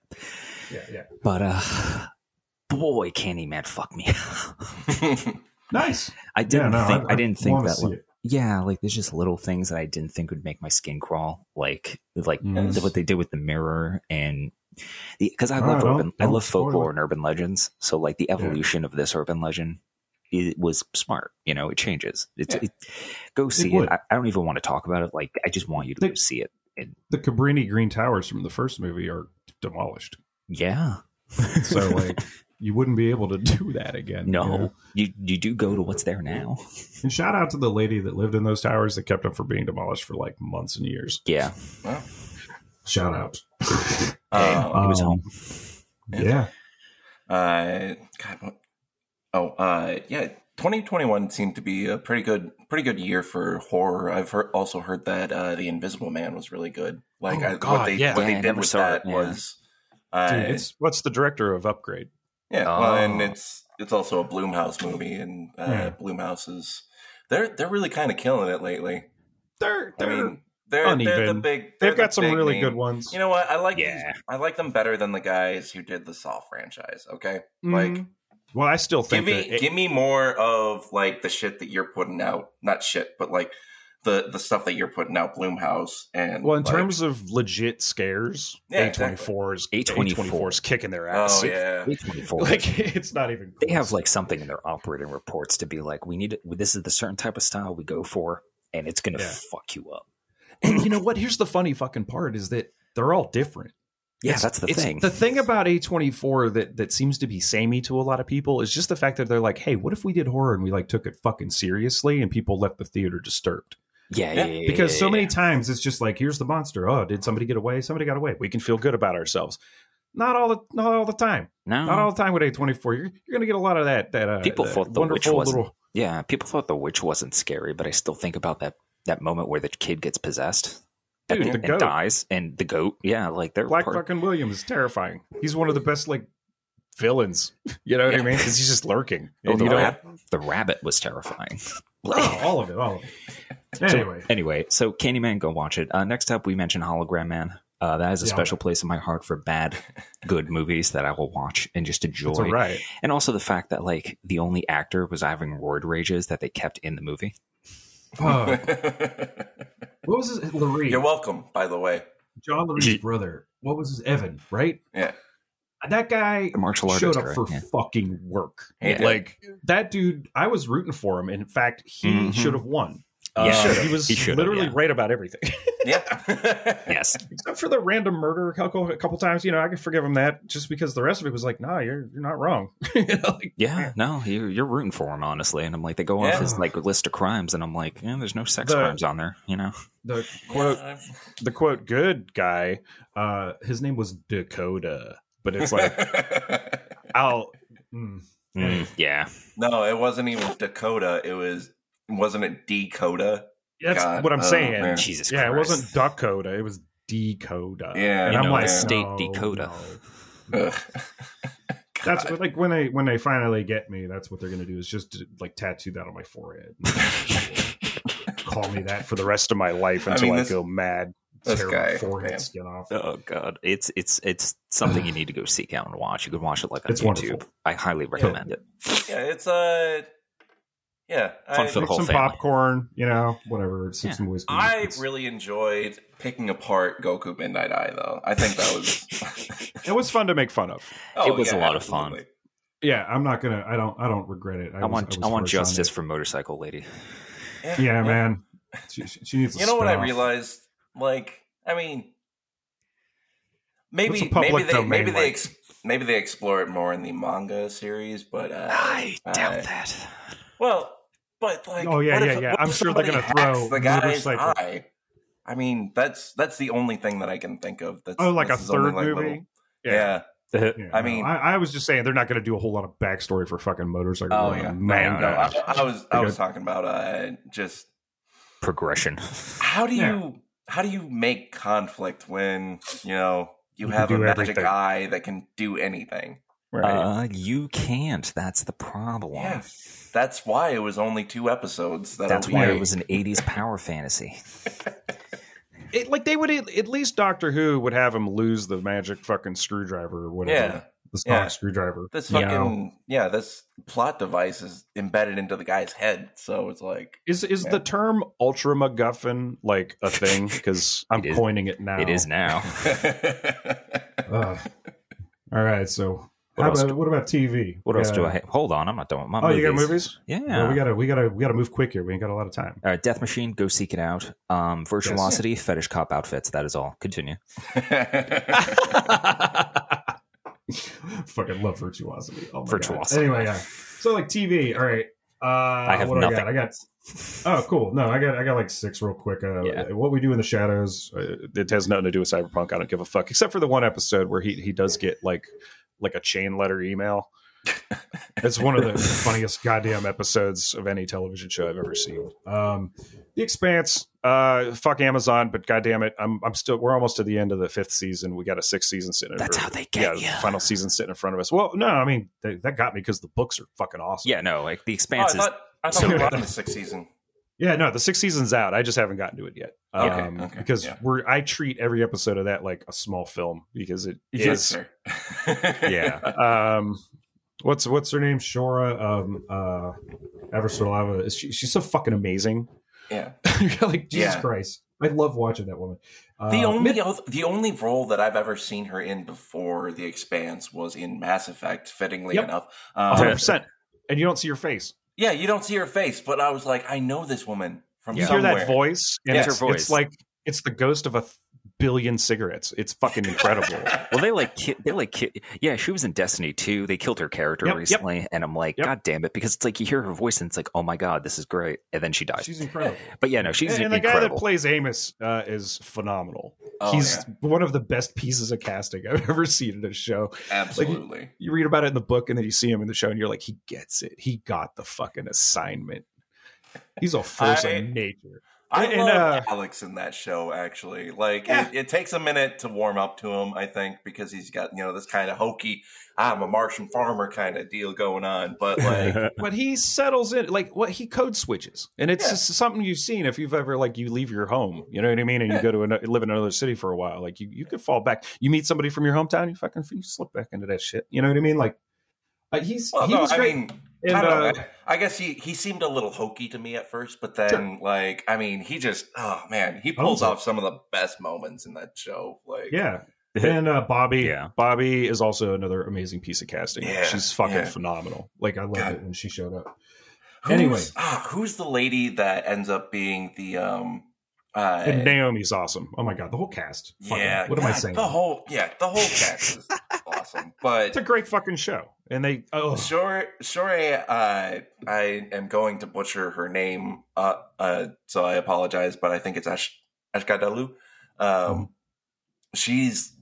Yeah, yeah. But uh, boy, Candyman, fuck me. *laughs* Nice. I didn't yeah, no, think I, didn't think that. Like, yeah, like there's just little things that I didn't think would make my skin crawl, like like Mm. what they did with the mirror and because I love don't- urban, I love folklore it. and urban legends. So like the evolution of this urban legend, it was smart. You know, it changes. It's Yeah. it, go see it. would. I, I don't even want to talk about it. Like I just want you to They- go see it. And The Cabrini Green Towers from the first movie are demolished, yeah, so *laughs* like you wouldn't be able to *laughs* do that again. you no, know? you you do go to what's there now. *laughs* And shout out to the lady that lived in those towers that kept them from being demolished for like months and years. Yeah, Well, Shout out. Uh, it was Um, home. Yeah. Uh, God, what? Oh, uh, yeah. 2021 seemed to be a pretty good, pretty good year for horror. I've heard, also heard that uh, the Invisible Man was really good. Like Oh, I, God, what they yeah. what Yeah, they I did never with that it, yeah. was, uh, Dude, it's what's the director of Upgrade? yeah. Well, and Oh. it's it's also a Blumhouse movie, and uh, Yeah. Blumhouse is they're they're really kind of killing it lately. They're I they're mean, they're they're the uneven. big. they're they've the got some really name. good ones. You know what? I like Yeah. these. I like them better than the guys who did the Saw franchise. Okay, like Mhm. well, I still give think me that it- give me more of like the shit that you're putting out not shit but like the the stuff that you're putting out Blumhouse and well in like- terms of legit scares. Yeah, A twenty four is A A24. is kicking their ass. oh *laughs* yeah A24. like it's not even. they have like something in their operating reports to be like, we need. This is the certain type of style we go for, and it's gonna Yeah. fuck you up. And you know what? Here's the funny fucking part: is that they're all different. Yeah, It's- that's the it's- thing. The thing about A24 that that seems to be samey to a lot of people is just the fact that they're like, "Hey, what if we did horror and we like took it fucking seriously and people left the theater disturbed?" yeah, Yeah, yeah, Because yeah, so many times it's just like, "Here's the monster. Oh, did somebody get away? Somebody got away. We can feel good about ourselves." Not all the not all the time. no, Not all the time with A24. You're you're going to get a lot of that that uh, People that thought the witch wasn't- little yeah. People thought the witch wasn't scary, but I still think about that that moment where the kid gets possessed Dude, and, the and dies, and the goat. Yeah, like they're Black part- fucking Williams is terrifying. He's one of the best like villains. *laughs* You know what I mean? Because he's just lurking. *laughs* Oh, the, you rab- the rabbit was terrifying. *laughs* Oh, all of it, all of it. Anyway, Anyway, so Candyman, go watch it. Uh, next up, we mentioned Hologram Man. Uh, that has a Yeah. special place in my heart for bad, good movies that I will watch and just enjoy. right. And also the fact that like the only actor was having roid rages that they kept in the movie. Uh, *laughs* what was his Lurie? you're welcome by the way John Lurie's brother. What was his Evan? Right? yeah That guy The martial showed up for Yeah. fucking work. He did. Like that dude, I was rooting for him. In fact, he Mhm. should have won. Yeah, Uh, should've. he was He literally yeah. right about everything, *laughs* yeah Yes. *laughs* except for the random murder a couple, a couple times. You know, I could forgive him that just because the rest of it was like, nah, you're you're not wrong. *laughs* You know, like, Yeah, no, you're, you're rooting for him, honestly. And I'm like, they go off his like list of crimes, and I'm like, yeah, there's no sex The- crimes on there, you know? the quote the quote good guy uh his name was dakota but it's like i'll mm. Mm, yeah. no it wasn't even dakota it was wasn't it dakota that's God, what i'm oh, saying man. Jesus yeah it wasn't dakota it was dakota Yeah, and You i'm know, like the state no, Dakota. no. Ugh. *laughs* that's what, like when they when they finally get me that's what they're gonna do is just like tattoo that on my forehead *laughs* call me that for the rest of my life until i, mean, this- go mad this tear guy, forehead man. skin off Oh god, it's it's it's something you need to go seek out and watch. You can watch it like on It's YouTube. wonderful. I highly recommend it. yeah it's uh yeah Fun I, for the Make whole some family. popcorn you know whatever sip Yeah. some whiskey I It's- really enjoyed picking apart Goku Midnight Eye, though. I think that was. *laughs* it was fun to make fun of Oh, It was a lot of fun. Yeah, I'm not gonna. I don't. I don't regret it. I, was- want was I, want justice for motorcycle lady. Yeah, man. She, she she needs. a You know what I realized? Like, I mean, maybe What's a public maybe they domain maybe they like? ex- maybe they explore it more in the manga series, but uh, I doubt uh, that. Well, But like, Oh, yeah, yeah, if- yeah. I'm sure they're gonna throw hacks the guy's motorcycle- eye? I mean, that's that's the only thing that I can think of. That's Oh, like a this only, third like, movie. little- yeah. Yeah, I no, mean- I, I was just saying they're not going to do a whole lot of backstory for fucking motorcycle. Oh yeah, man. No, no, I, I was I was talking about uh, just Progression. how do you Yeah. how do you make conflict when you know you, You have a magic everything. eye that can do anything? Right. Uh, you can't. That's the problem. Yeah, that's why it was only two episodes. That That's OVA. why it was an 80s power fantasy. *laughs* it, like they would at least Doctor Who would have him lose the magic fucking screwdriver or whatever. Yeah. The stock Yeah. screwdriver. This You fucking know? yeah, this plot device is embedded into the guy's head, so it's like Is is Yeah. the term ultra MacGuffin like a thing? *laughs* Because I'm It is- coining it now. It is now. *laughs* Ugh. all right. So What else about, what about TV? What else do. I? Hold on, I'm not done with my Oh, movies. you got movies? Yeah. Well, we gotta we gotta we gotta move quick here. We ain't got a lot of time. All right, Death Machine, go seek it out. Um, Virtuosity, fetish cop outfits. That is all. Continue. *laughs* *laughs* Fucking love virtuosity. Oh Virtuosity. God. Anyway, yeah. So like TV. All right. Uh, I have what do nothing. I got? I got. Oh, cool. No, I got I got like six real quick. Uh, Yeah. What we do in the shadows. Uh, it has nothing to do with cyberpunk. I don't give a fuck, except for the one episode where he he does get like like a chain letter email. *laughs* it's one of the funniest goddamn episodes of any television show I've ever seen. Um, the Expanse, uh, fuck Amazon, but goddamn it, I'm I'm still we're almost to the end of the fifth season. We got a sixth season sitting. That's or- how they get yeah, you. final season sitting in front of us. Well, no, I mean they, that got me because the books are fucking awesome. Yeah, no, like the Oh, I Expanse is. thought I thought we were on the sixth season. yeah, no, the sixth season's out. I just haven't gotten to it yet. Okay, Um, okay, because yeah. we're I treat every episode of that like a small film because it Yes, is sir. Yeah. Um, what's what's her name? Shohreh um, uh, Aversolava. Is she, she's so fucking amazing. yeah. *laughs* Like Jesus Yeah. Christ. I love watching that woman. Uh, The only mid- the only role that I've ever seen her in before The Expanse was in Mass Effect. Fittingly Yep. enough, hundred um, percent, and you don't see her face. yeah, you don't see her face, but I was like, I know this woman from You somewhere. hear that voice, and Yeah. it's, her voice. it's like it's the ghost of a billion cigarettes. It's fucking incredible. *laughs* Well, they like ki- they like ki- yeah. She was in Destiny too. They killed her character Yep, yep. recently, and I'm like, Yep. God damn it! Because it's like you hear her voice, and it's like, oh my god, this is great, and then she dies. she's incredible. *laughs* but yeah, no, she's and, and the guy that plays Amos uh, is phenomenal. Oh, He's yeah. one of the best pieces of casting I've *laughs* ever seen in a show. Absolutely. You read about it in the book, and then you see him in the show, and you're like, he gets it. He got the fucking assignment. He's a force I- of nature. I And, love uh, Alex in that show. Actually, like Yeah. it, it takes a minute to warm up to him. I think because he's got you know this kind of hokey, I'm a Martian farmer kind of deal going on. But like, *laughs* but he settles in like what he code switches and it's Yeah. something you've seen if you've ever like you leave your home you know what i mean and you Yeah. go to ano- live in another city for a while like you, you could fall back you meet somebody from your hometown you fucking you slip back into that shit you know what i mean like uh, he's well, he no, was I great mean, and, I, uh, I, I guess he he seemed a little hokey to me at first, but then like, I mean, he just oh man, he pulls off some of the best moments in that show. Like, yeah and uh bobby Yeah. bobby is also another amazing piece of casting Yeah, she's fucking yeah. phenomenal like i loved God. it when she showed up Who's, Anyway. ah, who's the lady that ends up being the um? Uh, and naomi's awesome oh my god the whole cast Fucking- yeah, what am i saying The whole yeah, the whole cast is *laughs* awesome. But it's a great fucking show and they oh Sure, sure. Uh, I am going to butcher her name, uh, uh, so I apologize. But I think it's Ash Ashkadalu. Um, she's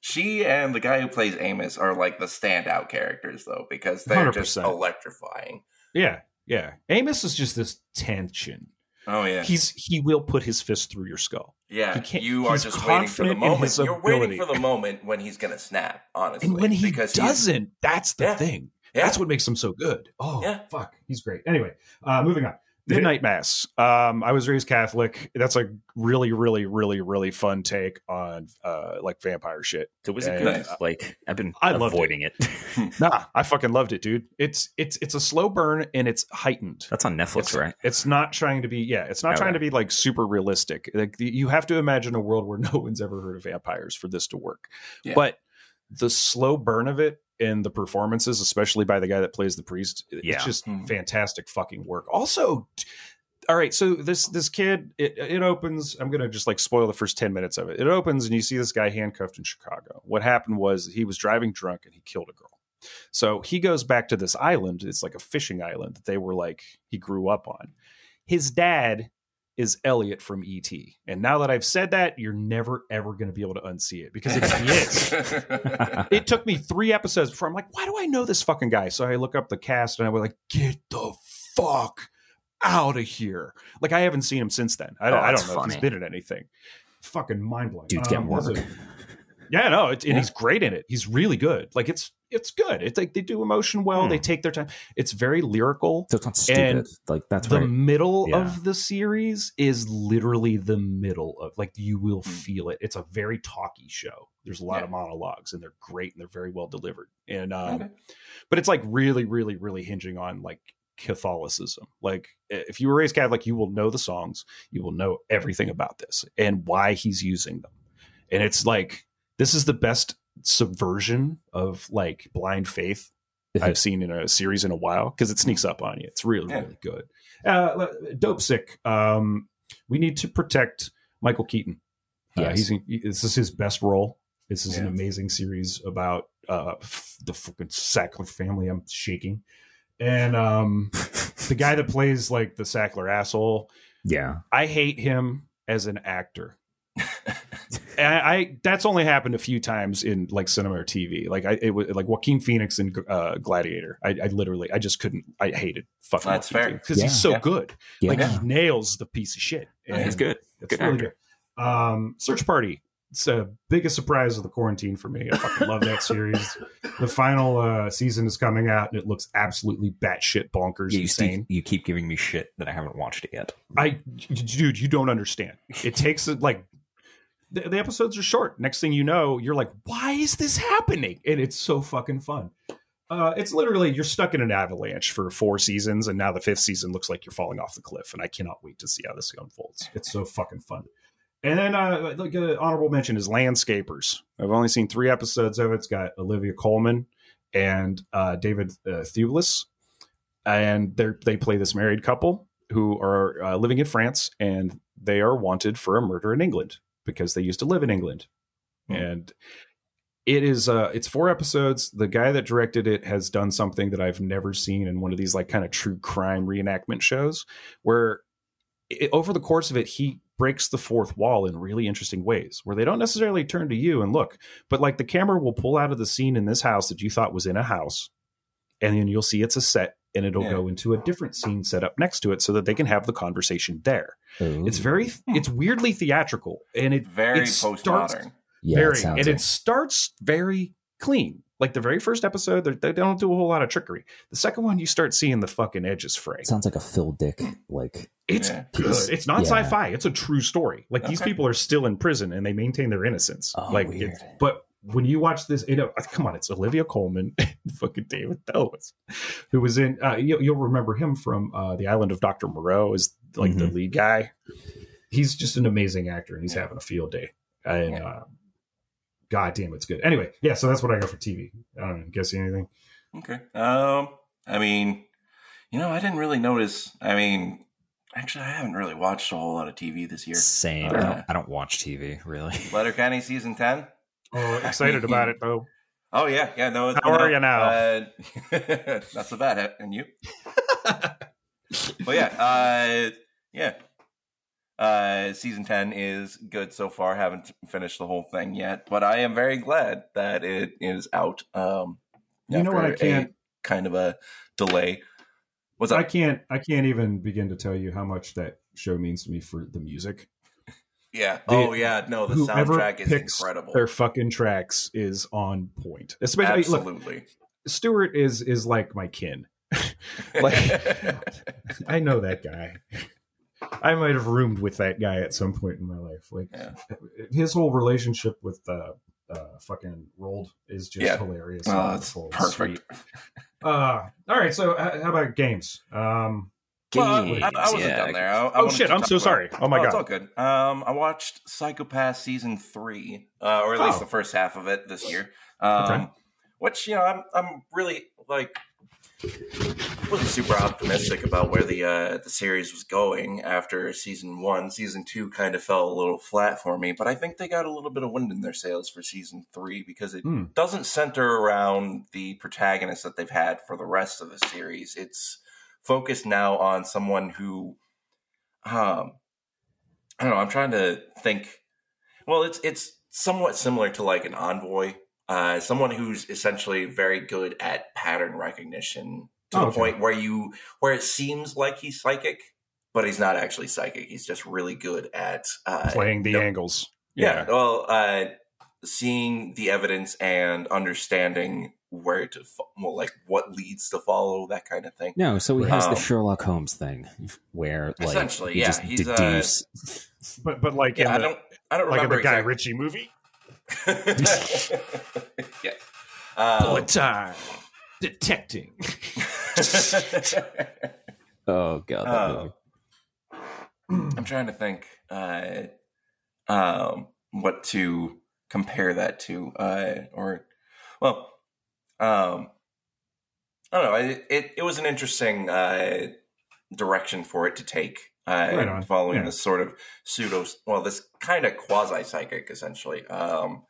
she and the guy who plays Amos are like the standout characters, though, because they're just 100%. electrifying. yeah yeah amos is just this tension Oh yeah, he's he will put his fist through your skull. yeah. he can't- You are just waiting for the moment. You're waiting for the moment when he's gonna snap. Honestly, And when he doesn't, that's the Yeah. thing. yeah, That's what makes him so good. Oh, Yeah. fuck. He's great. Anyway, uh, moving on. Midnight Mass. Um, I was raised Catholic. That's a really, really, really, really fun take on uh, like vampire shit. it was Yeah, good like I've been I avoiding it. *laughs* *laughs* Nah, I fucking loved it, dude. It's it's it's a slow burn and it's heightened. That's on Netflix, It's, right? it's not trying to be yeah it's not Okay. trying to be like super realistic like the- you have to imagine a world where *laughs* no one's ever heard of vampires for this to work Yeah. but the slow burn of it and the performances especially by the guy that plays the priest it- Yeah. it's just Mhm. fantastic fucking work also all right so this this kid it, it opens i'm gonna just like spoil the first 10 minutes of it it opens and you see this guy handcuffed in chicago what happened was he was driving drunk and he killed a girl So he goes back to this island. It's like a fishing island that they were like he grew up on. His dad is Elliot from ET. And now that I've said that, you're never ever going to be able to unsee it because it's, he is. *laughs* It took me three episodes before I'm like, why do I know this fucking guy? So I look up the cast and I was like, get the fuck out of here. Like I haven't seen him since then. I, Oh, I don't know if he's been in anything. Fucking mind blowing. Dude's getting um, work. Yeah, no, it, and he's great in it. He's really good. Like it's it's good. It's like they do emotion well. Hmm. They take their time. It's very lyrical. So it's not stupid. And like that's the right. middle Yeah. of the series is literally the middle of like you will Hmm. feel it. It's a very talky show. There's a lot Yeah. of monologues and they're great and they're very well delivered. And um, Okay. but it's like really, really, really hinging on like Catholicism. Like if you were raised Catholic, you will know the songs, you will know everything about this and why he's using them. And it's like this is the best subversion of like blind faith I've seen in a series in a while because it sneaks up on you. It's really, Yeah. really good. Uh, Dopesick. Um, we need to protect Michael Keaton. Uh, Yes. he's this is his best role. This is an amazing series about uh, f- the fucking Sackler family. I'm shaking. And um, *laughs* the guy that plays like the Sackler asshole, yeah. I hate him as an actor. *laughs* and I, I that's only happened a few times in like cinema or TV. Like I it was like Joaquin Phoenix in uh, Gladiator. I, I literally I just couldn't. I hated fucking. That's fair. because Yeah. he's so Yeah. good. Yeah. Like he nails the piece of shit. Yeah, he's good. It's Good really actor. good. Um, Search Party. It's the biggest surprise of the quarantine for me. I fucking love that series. The final uh, season is coming out, and it looks absolutely batshit bonkers Yeah, you, insane. keep, you keep giving me shit that I haven't watched it yet. I, dude, you don't understand. It takes like the, the episodes are short. Next thing you know, you're like, why is this happening? And it's so fucking fun. Uh, it's literally you're stuck in an avalanche for four seasons, and now the fifth season looks like you're falling off the cliff. And I cannot wait to see how this unfolds. It's so fucking fun. And then, uh, like an honorable mention is Landscapers. I've only seen three episodes of it. It's got Olivia Colman and uh, David uh, Thewlis, and they they play this married couple who are uh, living in France, and they are wanted for a murder in England because they used to live in England. Hmm. And it is uh it's four episodes. The guy that directed it has done something that I've never seen in one of these like kind of true crime reenactment shows where it, over the course of it he breaks the fourth wall in really interesting ways where they don't necessarily turn to you and look, but like the camera will pull out of the scene in this house that you thought was in a house and then you'll see it's a set and it'll Yeah. go into a different scene set up next to it so that they can have the conversation there. Ooh. It's very it's weirdly theatrical and it Very it starts- postmodern. yeah, very sounds and it. it starts very clean. Like the very first episode, they're- don't do a whole lot of trickery. The second one, you start seeing the fucking edges fray. sounds like a Phil Dick like It's Yeah. good. It's not Yeah. sci-fi. It's a true story. Like these people are still in prison and they maintain their innocence. Oh, like, weird. it's- but when you watch this, you know, come on, it's Olivia Colman, *laughs* and fucking David Thewlis, who was in. Uh, you, you'll remember him from uh, the Island of Doctor Moreau as like the Mhm. lead guy. He's just an amazing actor, and he's having a field day. And Yeah. uh, God damn, it's good. Anyway, yeah. So that's what I got for TV. I don't know. Guessing anything? Okay. Um, I mean, you know, I didn't really notice. I mean, actually, I haven't really watched a whole lot of TV this year. Same. Uh, I, don't, I don't watch TV really. Letter Letterkenny season ten. Oh, *laughs* excited about it though. Oh yeah, yeah. No, How been are you now? Uh, *laughs* not so bad, huh? and you? well, yeah, uh, yeah. Uh, season ten is good so far. Haven't finished the whole thing yet, but I am very glad that it is out. Um, You know what I can't- kind of a delay. What's I can't. I can't even begin to tell you how much that show means to me for the music. Yeah. Oh yeah. No, the soundtrack is incredible. Their fucking tracks is on point. Especially look, Absolutely. Stewart is is like my kin. *laughs* like I know that guy. I might have roomed with that guy at some point in my life. Like Yeah. his whole relationship with uh, uh fucking Roald is just Yeah. hilarious. oh, that's perfect. Uh, all right. So how about games? Um, Well, Games, I, I wasn't yeah. done there. I, I Oh, shit, I'm so about- sorry. Oh, my It's God. It's all good. Um, I watched Psycho-Pass season three, uh, or at least Oh. the first half of it this year. Um, Okay. which you know, I'm I'm really like. wasn't super optimistic about where the uh, the series was going after season one. Season two kind of fell a little flat for me, but I think they got a little bit of wind in their sails for season three because it Hmm. doesn't center around the protagonist that they've had for the rest of the series. It's focused now on someone who, um, I don't know. I'm trying to think. Well, it's it's somewhat similar to like an envoy, uh, someone who's essentially very good at pattern recognition to Oh, the okay. point where you where it seems like he's psychic, but he's not actually psychic. He's just really good at uh, Playing the no- angles. yeah, well, uh, seeing the evidence and understanding where to fo- well, like what leads to follow that kind of thing. No, so he has Um, the Sherlock Holmes thing, where like Essentially, you yeah, just he's, uh, deduce. But but like Yeah, in I the, don't, I don't like in remember the Guy exactly. Ritchie movie. *laughs* yeah. Um, time. Detecting. *laughs* oh god, that movie. I'm trying to think uh, um, what to compare that to, uh, or well, um, I don't know. It, it it was an interesting uh, direction for it to take, uh, Right following yeah. this sort of pseudo, well, this kind of quasi psychic, essentially. Um,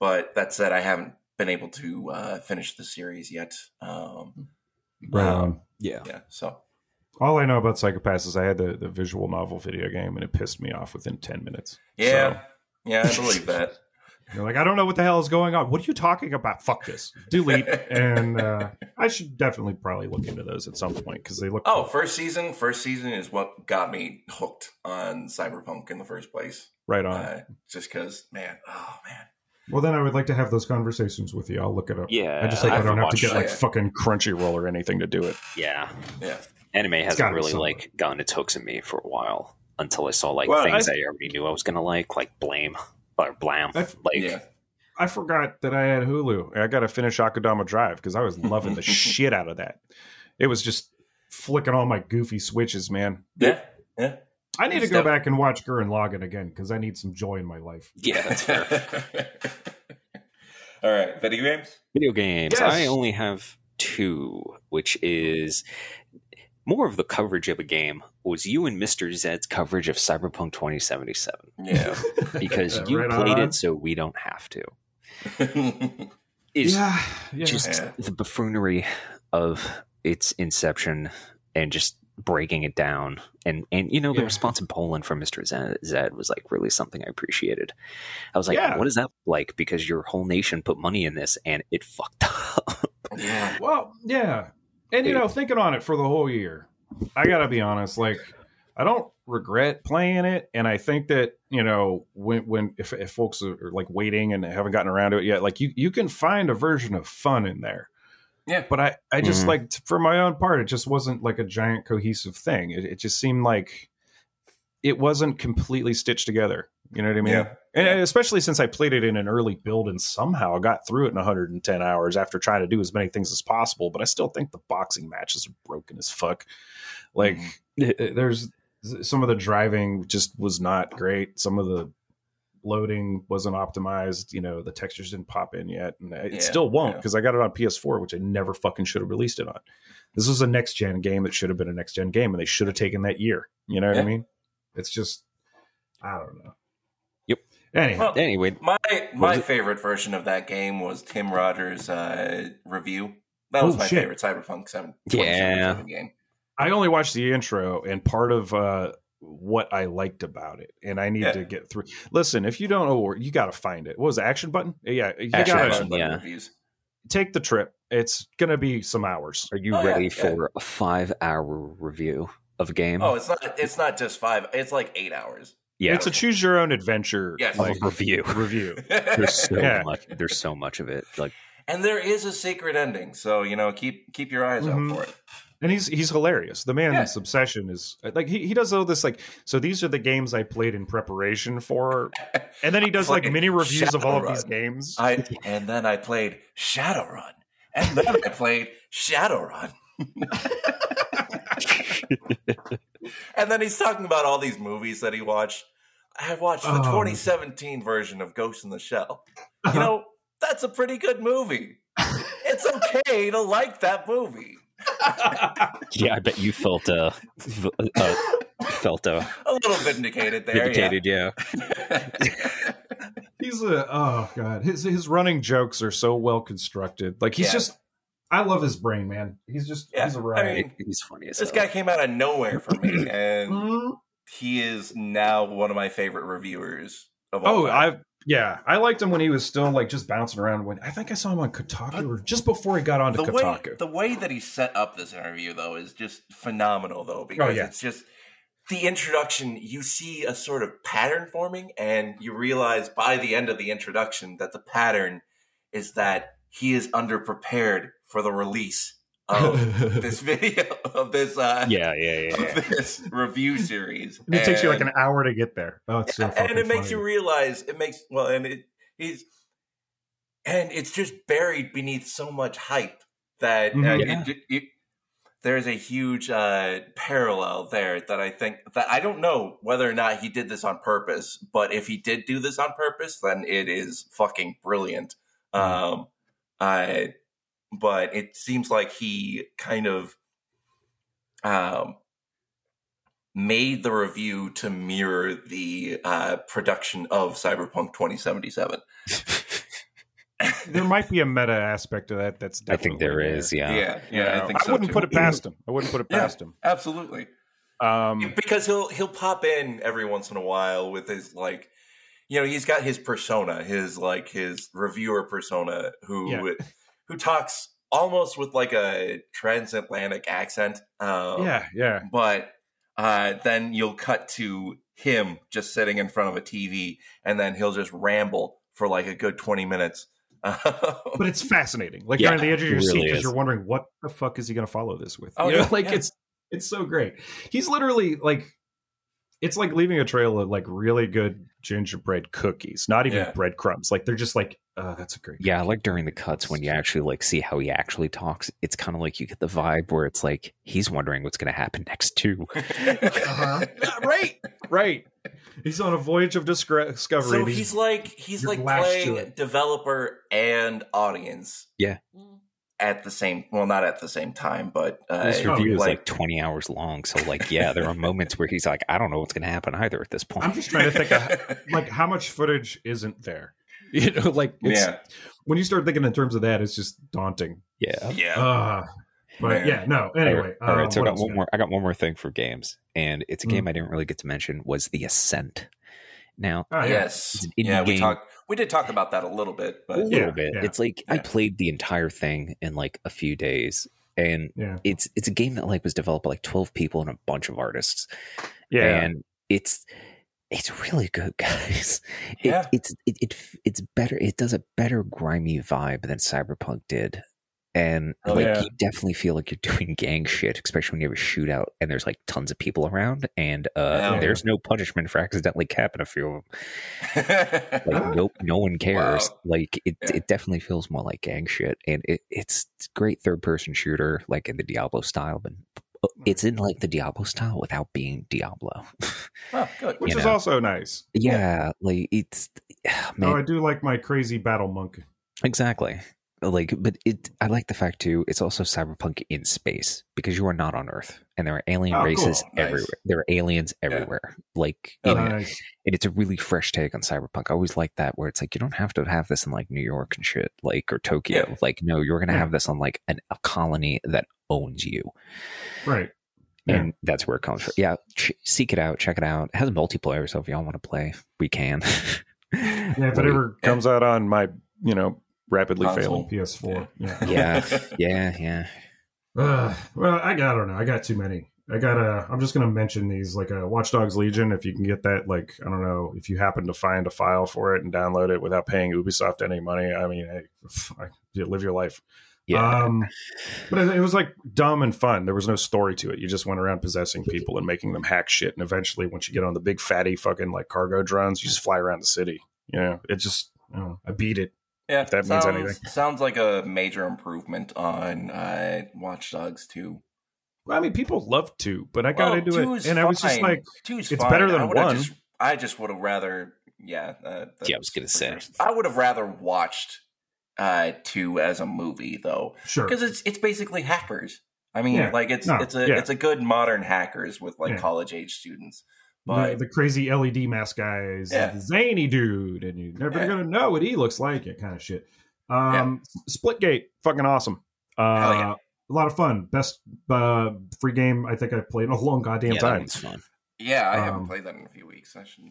but that said, I haven't been able to uh, finish the series yet. Um, Right um, yeah. yeah, so All I know about Psycho-Pass is I had the, the visual novel video game and it pissed me off within 10 minutes. yeah, So, yeah, I believe that. *laughs* you're like, I don't know what the hell is going on. What are you talking about? Fuck this. Delete. *laughs* and uh, I should definitely probably look into those at some point because they look. Oh, first season. First season is what got me hooked on Cyberpunk in the first place. right on. Uh, just because, man, oh man, well, then I would like to have those conversations with you. I'll look it up. Yeah, I just like I, haven't don't have to get like it. fucking Crunchyroll or anything to do it. Yeah, yeah, anime hasn't really like gotten its hooks in me for a while until I saw like Well, things I- I, already knew I was gonna like, like Blame or Blam. I- like, yeah. I forgot that I had Hulu. I got to finish Akudama Drive because I was loving the *laughs* shit out of that. It was just flicking all my goofy switches, man. Yeah, yeah. I need to go back and watch Gurren Lagann again because I need some joy in my life. yeah, that's fair. *laughs* All right, video games. Video games. Yes. I only have two, which is more of the coverage of a game. Was you and Mister Zed's coverage of Cyberpunk 2077 Yeah. *laughs* because Yeah, you right played on. it, so we don't have to. *laughs* Is yeah, yeah. just Yeah. the buffoonery of its inception and just breaking it down and and you know the Yeah. response in Poland from Mr. Zed, Zed was like really something I appreciated. I was like, Yeah. what is that like? Because your whole nation put money in this and it fucked *laughs* up. yeah. Well, yeah. And you know, thinking on it for the whole year, I gotta be honest, like I don't regret playing it. And I think that, you know, when when if, if folks are, are, like waiting and haven't gotten around to it yet, like you you can find a version of fun in there. Yeah. But I, I just Mhm. like for my own part, it just wasn't like a giant cohesive thing. It, it just seemed like it wasn't completely stitched together. You know what I mean? Yeah. And especially since I played it in an early build and somehow got through it in 110 hours after trying to do as many things as possible. But I still think the boxing matches are broken as fuck. Like, Mhm. eh, there's some of the driving just was not great. Some of the loading wasn't optimized. You know, the textures didn't pop in yet. And it Yeah, still won't yeah. because I got it on PS4, which I never fucking should have released it on. This was a next gen game that should have been a next gen game, and they should have taken that year. You know what I mean? It's just, I don't know. Yep. Anyhow, Well, anyway, My my was it? favorite version of that game was Tim Rogers' uh, review. That was Oh, my shit. favorite Cyberpunk 7 Yeah. game. I only watched the intro and part of uh, what I liked about it, and I need Yeah. to get through. Listen, if you don't know, you got to find it. What was the action button? Yeah, you Action got button. yeah. reviews. take the trip. It's gonna be some hours. are you Oh, ready yeah. for a five hour review of a game? Oh, it's not it's not just five. It's like eight hours. Yeah, It's a choose your own adventure Yes. like, review. *laughs* review. *laughs* There's so Yeah. much. There's so much of it. Like and there is a secret ending, so you know keep keep your eyes Mhm. out for it. And he's he's hilarious. The man's Yeah. obsession is like he, he does all this like so these are the games I played in preparation for *laughs* and then he does like mini reviews of all of these games. I and then I played Shadowrun, and then I played Shadowrun. And then he's talking about all these movies that he watched. I watched the Oh. 2017 version of Ghost in the Shell. You know, that's a pretty good movie. It's okay to like that movie. *laughs* Yeah, I bet you felt uh, v- uh felt uh, a little vindicated there. vindicated. Yeah. Yeah. He's a oh god, his his running jokes are so well constructed. Like he's Yeah. just, I love his brain, man. He's just Yeah, he's a riot. mean, He's funny as this hell. guy came out of nowhere for me, *clears throat* and Mhm. he is now one of my favorite reviewers of all Oh, time. I yeah, I liked him when he was still like just bouncing around. When I think I saw him on Kotaku or just before he got onto the way Kotaku. the way that he set up this interview though is just phenomenal though because Oh, yeah. it's just the introduction you see a sort of pattern forming and you realize by the end of the introduction that the pattern is that he is underprepared for the release of *laughs* this video of this uh Yeah, yeah, yeah. yeah. of this review series And it takes you like an hour to get there. Oh, it's so and it makes funny. you realize it makes well and it he's and it's just buried beneath so much hype that uh, Mhm. Yeah. it, it, there's a huge uh, parallel there that I think that I don't know whether or not he did this on purpose, but if he did do this on purpose, then it is fucking brilliant. Um, I, but it seems like he kind of um, made the review to mirror the uh, production of Cyberpunk 2077. there might be a meta aspect to that. That's I think there definitely is. Yeah. yeah, You yeah, know, I think so wouldn't too. put it past him. I wouldn't put it Yeah. past him. Absolutely. Um, because he'll he'll pop in every once in a while with his like you know he's got his persona his like his reviewer persona who Yeah. Who talks almost with like a transatlantic accent um, yeah, yeah. but uh, then you'll cut to him just sitting in front of a tv and then he'll just ramble for like a good 20 minutes *laughs* But it's fascinating. Like Yeah, you're on the edge of your it seat because you're wondering what the fuck is he going to follow this with? Oh, You know, yeah, like yeah. it's it's so great. He's literally like it's like leaving a trail of like really good gingerbread cookies, not even Yeah. breadcrumbs. Like they're just like, oh, that's a great. Yeah, cookie. like during the cuts when you actually like see how he actually talks, it's kind of like you get the vibe where it's like he's wondering what's going to happen next too. *laughs* Uh-huh. Right, right. He's on a voyage of discovery. so and he's like he's like playing developer and audience Yeah. at the same well not at the same time but uh, This review is like- like 20 hours long, so like yeah, there are moments where he's like, I don't know what's going to happen either at this point. I'm just trying to think of like how much footage isn't there. *laughs* You know, like it's, yeah when you start thinking in terms of that, it's just daunting. yeah. yeah Uh, but Man. yeah, no. All Anyway, right, all right, uh, so I got else one we more. I got one more thing for games, and it's a Mm. game I didn't really get to mention. Was the Ascent? Now, Oh, yeah. yes It's an indie yeah we game. talked we did talk about that a little bit a little Yeah, bit. yeah, It's like I played the entire thing in like a few days, and Yeah, it's it's a game that like was developed by like 12 people and a bunch of artists, yeah. and it's it's really good, *laughs* guys. It, Yeah. it's it, it it's better. It does a better grimy vibe than Cyberpunk did. And Oh, like yeah. you definitely feel like you're doing *laughs* gang shit, especially when you have a shootout and there's like tons of people around, and uh, Yeah. there's no punishment for accidentally capping a few of them. *laughs* Like no, no one cares. Wow. Like it, Yeah. it definitely feels more like gang shit, and it, it's great third person shooter, like in the Diablo style, but it's in like the Diablo style without being Diablo. *laughs* oh, good which you is know. also nice. yeah, like it's *sighs* man, Oh, I do like my crazy battle monk. exactly. Like, but it. I like the fact too. It's also cyberpunk in space because you are not on Earth, and there are alien Oh, races cool. Nice. everywhere. There are aliens everywhere. Like, Oh, nice. and it's a really fresh take on cyberpunk. I always like that where it's like you don't have to have this in like New York and shit, like or Tokyo. Yeah. Like, no, you're gonna Yeah. have this on like an, a colony that owns you, Right. Yeah. and that's where it comes from. Yeah, ch- seek it out, check it out. It has multiplayer, so if y'all want to play, we can. *laughs* Yeah, if it ever comes out on my, you know, rapidly Console. failing PS4. Yeah. yeah, yeah, *laughs* yeah. Uh, well, I got, I don't know. I got too many. I got uh I'm just gonna mention these like a Watch Dogs Legion. If you can get that, like I don't know, if you happen to find a file for it and download it without paying Ubisoft any money, I mean, hey, you live your life. Yeah, Um, but it, it was like dumb and fun. There was no story to it. You just went around possessing people and making them hack shit. And eventually, once you get on the big fatty fucking like cargo drones, you just fly around the city. You know, it just I, don't know, I beat it. Yeah, If that means sounds, anything. Sounds like a major improvement on uh, Watch Dogs 2. Well, I mean, people love to, but I got Well, into it. it, is and I was just like, Two's it's fine. better than I one. Just, I just would have rather, yeah. Uh, Yeah, I was gonna say. sure. I would have rather watched uh, two as a movie though, sure, because it's it's basically hackers. I mean, Yeah. like it's No, it's a yeah. it's a good modern hackers with like Yeah. college age students. the, But the crazy LED mask guy is Yeah. zany dude, and you're never Yeah. gonna know what he looks like. It kind of shit. Um, Splitgate, fucking awesome. Uh, yeah. A lot of fun. Best uh, free game I think I've played in a long goddamn yeah, time. one's fun. yeah, I Um, haven't played that in a few weeks. I should.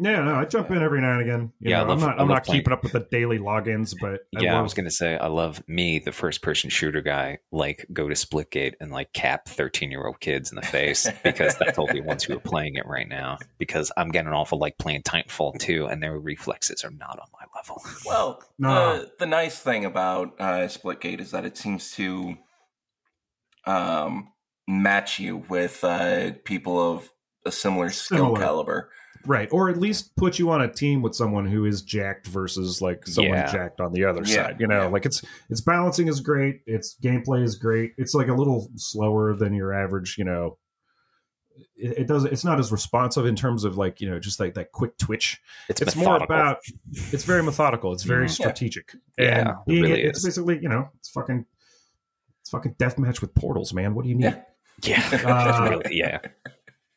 Yeah, no, I jump in every now and again. You Yeah, I know, love- I'm not. I'm not playing. keeping up with the daily logins, but yeah, I was gonna say I love me, the first person shooter guy, like go to Splitgate and like cap thirteen year old kids in the face *laughs* because that's the only ones who are playing it right now. Because I'm getting off of like playing Titanfall 2 and their reflexes are not on my level. *laughs* Well, Nah. the the nice thing about uh, Splitgate is that it seems to um, match you with uh, people of a similar skill Similar. caliber. Right, or at least put you on a team with someone who is jacked versus like someone Yeah. jacked on the other Yeah, side. You know, yeah. like it's its balancing is great. Its gameplay is great. It's like a little slower than your average. You know, it, it does. It's not as responsive in terms of like you know just like that quick twitch. It's, It's more about. It's very methodical. It's very Mhm. strategic. Yeah, and it being really it's is. basically you know it's fucking. It's fucking deathmatch with portals, man. What do you need? Yeah. yeah, *laughs* Uh, Really, yeah.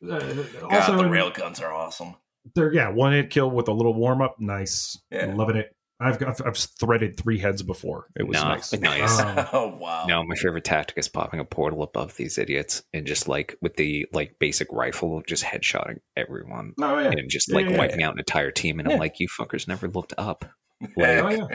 Uh, God, also, the in- railguns are awesome. They're yeah, one hit kill with a little warm up. Nice, Yeah. loving it. I've got I've threaded three heads before. It was No, nice. *laughs* nice. Um, *laughs* oh wow! No, my favorite tactic is popping a portal above these idiots and just like with the like basic rifle, just headshotting everyone oh yeah, and just Yeah, like yeah, wiping out an entire team. And Yeah. I'm like, you fuckers never looked up. *laughs* oh Like, yeah.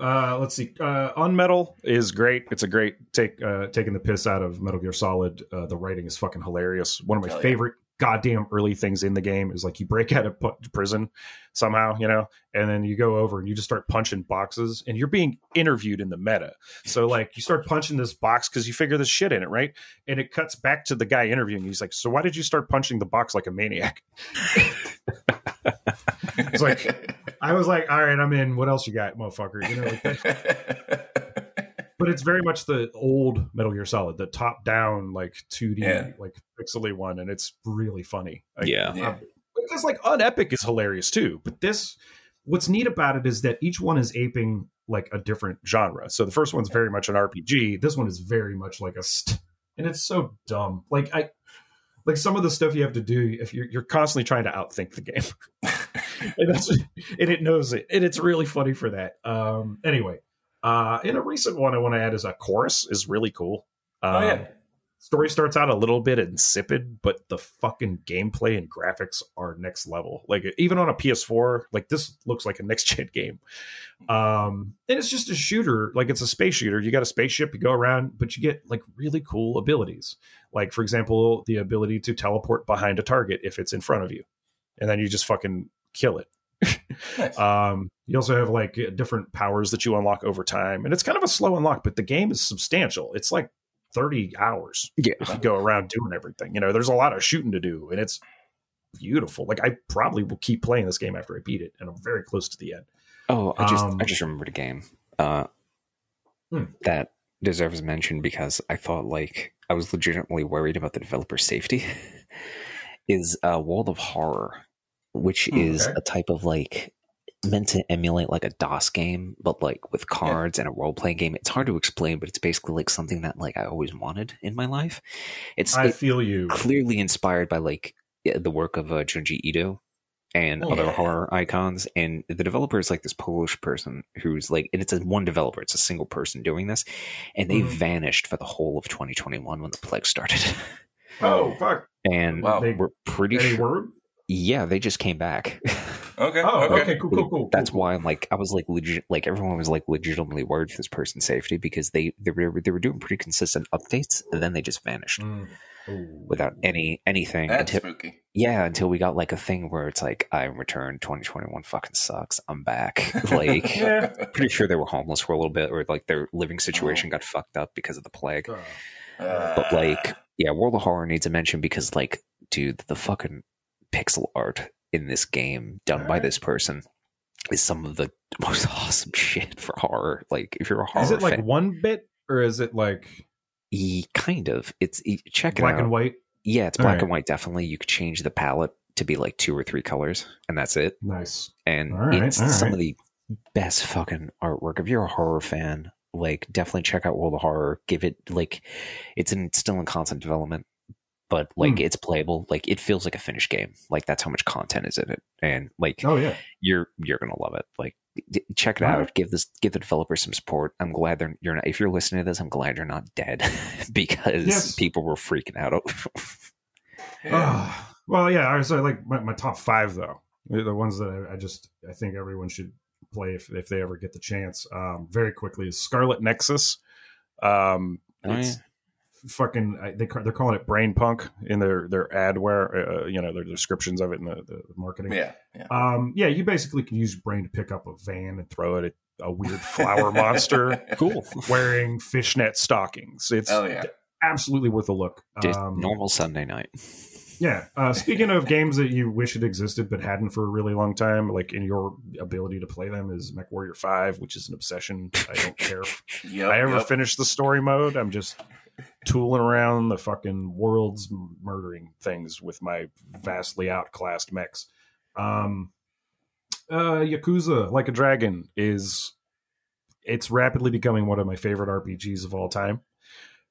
Uh, let's see. Uh, Unmetal is great. It's a great take. Uh, taking the piss out of Metal Gear Solid. Uh, the writing is fucking hilarious. One of my Hell yeah. favorite goddamn early things in the game is like you break *laughs* out of prison somehow, you know, and then you go over and you just start punching boxes, and you're being interviewed in the meta. So like you start punching this box because you figure this shit in it, right? And it cuts back to the guy interviewing. He's like, "So why did you start punching the box like a maniac?" *laughs* It's like I was like, "All right, I'm in. What else you got, motherfucker?" You know, like *laughs* that. But it's very much the old Metal Gear Solid, the top down like 2D Yeah. like pixely one, and it's really funny. Like, Yeah. Yeah. because like Unepic is hilarious too. But this, what's neat about it is that each one is aping like a different genre. So the first one's very much an RPG. This one is very much like a, st- and it's so dumb. Like I. Like some of the stuff you have to do, if you're you're constantly trying to outthink the game, *laughs* *laughs* and, that's, and it knows it, and it's really funny for that. Um, anyway, uh, in a recent one, I want to add is a chorus is really cool. Um, oh yeah, story starts out a little bit insipid, but the fucking gameplay and graphics are next level. Like even on a PS4, like this looks like a next gen *laughs* game. Um, and it's just a shooter, like it's a space shooter. You got a spaceship, you go around, but you get like really cool abilities. Like for example, the ability to teleport behind a target if it's in front of you, and then you just fucking kill it. Nice. Um, you also have like different powers that you unlock over time, and it's kind of a slow unlock, but the game is substantial. It's like thirty hours yeah. if you go around doing everything. You know, there's a lot of shooting to do, and it's beautiful. Like I probably will keep playing this game after I beat it, and I'm very close to the end. Oh, I just Um, I just remembered a game uh, Hmm. that deserves mention because I thought like I was legitimately worried about the developer safety. *laughs* is uh, World of Horror, which Hmm, is a type of like meant to emulate like a DOS game, but like with cards and a role playing game. It's hard to explain, but it's basically like something that like I always wanted in my life. It's I it- feel you. clearly inspired by like the work of uh, Junji Ito and Oh, other yeah. horror icons. And the developer is like this Polish person who's like, and it's a one developer, it's a single person doing this, and they Mhm. vanished for the whole of 2021 when the plague started. Oh fuck! *laughs* and Wow. They, we're pretty sure? Yeah, they just came back. *laughs* Okay. Oh, okay. okay, cool, cool, cool. That's cool, why I'm like, I was like legit, like everyone was like legitimately worried for this person's safety because they they were they were doing pretty consistent updates, and then they just vanished Mm. Without any anything That's until spooky. yeah until we got like a thing where it's like i am returned 2021 fucking sucks i'm back *laughs* like *laughs* Yeah. pretty sure they were homeless for a little bit or like their living situation Oh. got fucked up because of the plague Uh, but like yeah world of horror needs a mention because like dude the fucking pixel art in this game done by this person is some of the *laughs* most awesome shit for horror like if you're a horror is it like one bit or is it like e- kind of it's e- check it black and white? yeah it's black Alright. and white definitely you could change the palette to be like two or three colors and that's it Nice. and right, it's some right. of the best fucking artwork. If you're a horror fan, like definitely check out World of Horror. Give it like it's in still in constant development, but like Hmm. it's playable. Like it feels like a finished game. Like that's how much content is in it, and like Oh yeah. you're you're gonna love it. Like d- check it All out. right. Give this give the developers some support. I'm glad they're you're not. If you're listening to this, I'm glad you're not dead *laughs* because Yes. people were freaking out. *laughs* Ah, well, yeah. I was uh, like my, my top five though. The ones that I, I just I think everyone should play if, if they ever get the chance. Um, very quickly is Scarlet Nexus. Um, Oh, it's fucking they they're calling it brain punk in their their adware. Uh, you know their descriptions of it in the, the marketing. Yeah, yeah. Um, yeah, you basically can use your brain to pick up a van and throw it at a weird *laughs* flower monster *laughs* cool. wearing fishnet stockings. It's Oh yeah. absolutely worth a look. Um, normal Sunday night. Yeah. Uh, speaking of games that you wish had existed but hadn't for a really long time, like in your ability to play them, is MechWarrior Five, which is an obsession. I don't care *laughs* if Yep, I ever yep. finish the story mode. I'm just tooling around the fucking world's murdering things with my vastly outclassed mechs. Um, uh, Yakuza Like a Dragon is it's rapidly becoming one of my favorite RPGs of all time.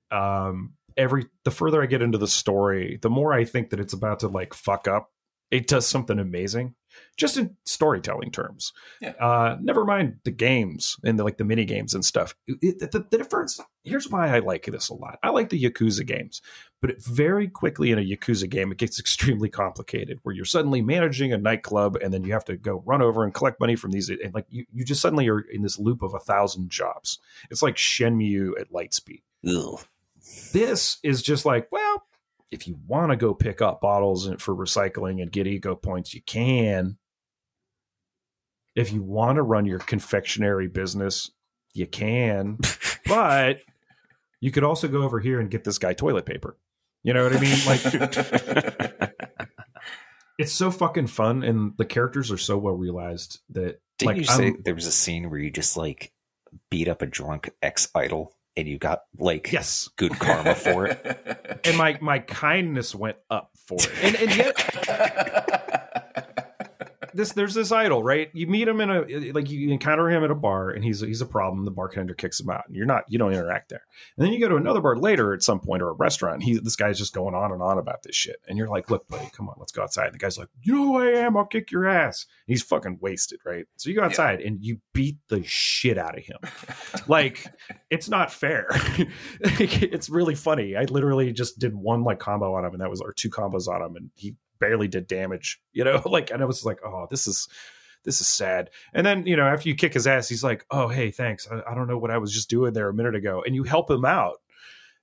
Um, every the further I get into the story, the more I think that it's about to like fuck up. It does something amazing, just in storytelling terms. Yeah. Uh, never mind the games and the, like the mini games and stuff. It- the, the difference. Here's why I like this a lot. I like the Yakuza games, but it very quickly in a Yakuza game, it gets *laughs* extremely complicated. Where you're suddenly managing a nightclub, and then you have to go run over and collect money from these, and like you, you just suddenly are in this loop of a thousand jobs. It's like Shenmue at light speed this is just like well if you want to go pick up bottles for recycling and get ego points you can. If you want to run your confectionery business you can. *laughs* But you could also go over here and get this guy toilet paper. You know what i mean? Like it's so fucking fun and the characters are so well realized that Didn't like you say I'm- there was a scene where you just like beat up a drunk ex idol and you got like yes good karma for it? *laughs* and my my kindness went up for it and, and yet this there's this idol, right? You meet him in a like you encounter him at a bar and he's he's a problem. The bartender kicks him out. And you're not you don't interact there. And then you go to another bar later at some point or a restaurant. He this guy's just going on and on about this shit. And you're like, look, buddy, come on, let's go outside. And the guy's like, you know who I am? I'll kick your ass. And he's fucking wasted, right? So you go outside and you beat the shit out of him. like it's not fair. *laughs* it's really funny. I literally just did one like combo on him, and that was or two combos on him, and he barely did damage. *laughs* You know, *laughs* like and I was like, oh, this is this is sad. And then you know, after you kick his ass, he's like, oh, hey, thanks. I, I don't know what I was just doing there a minute ago, and you help him out.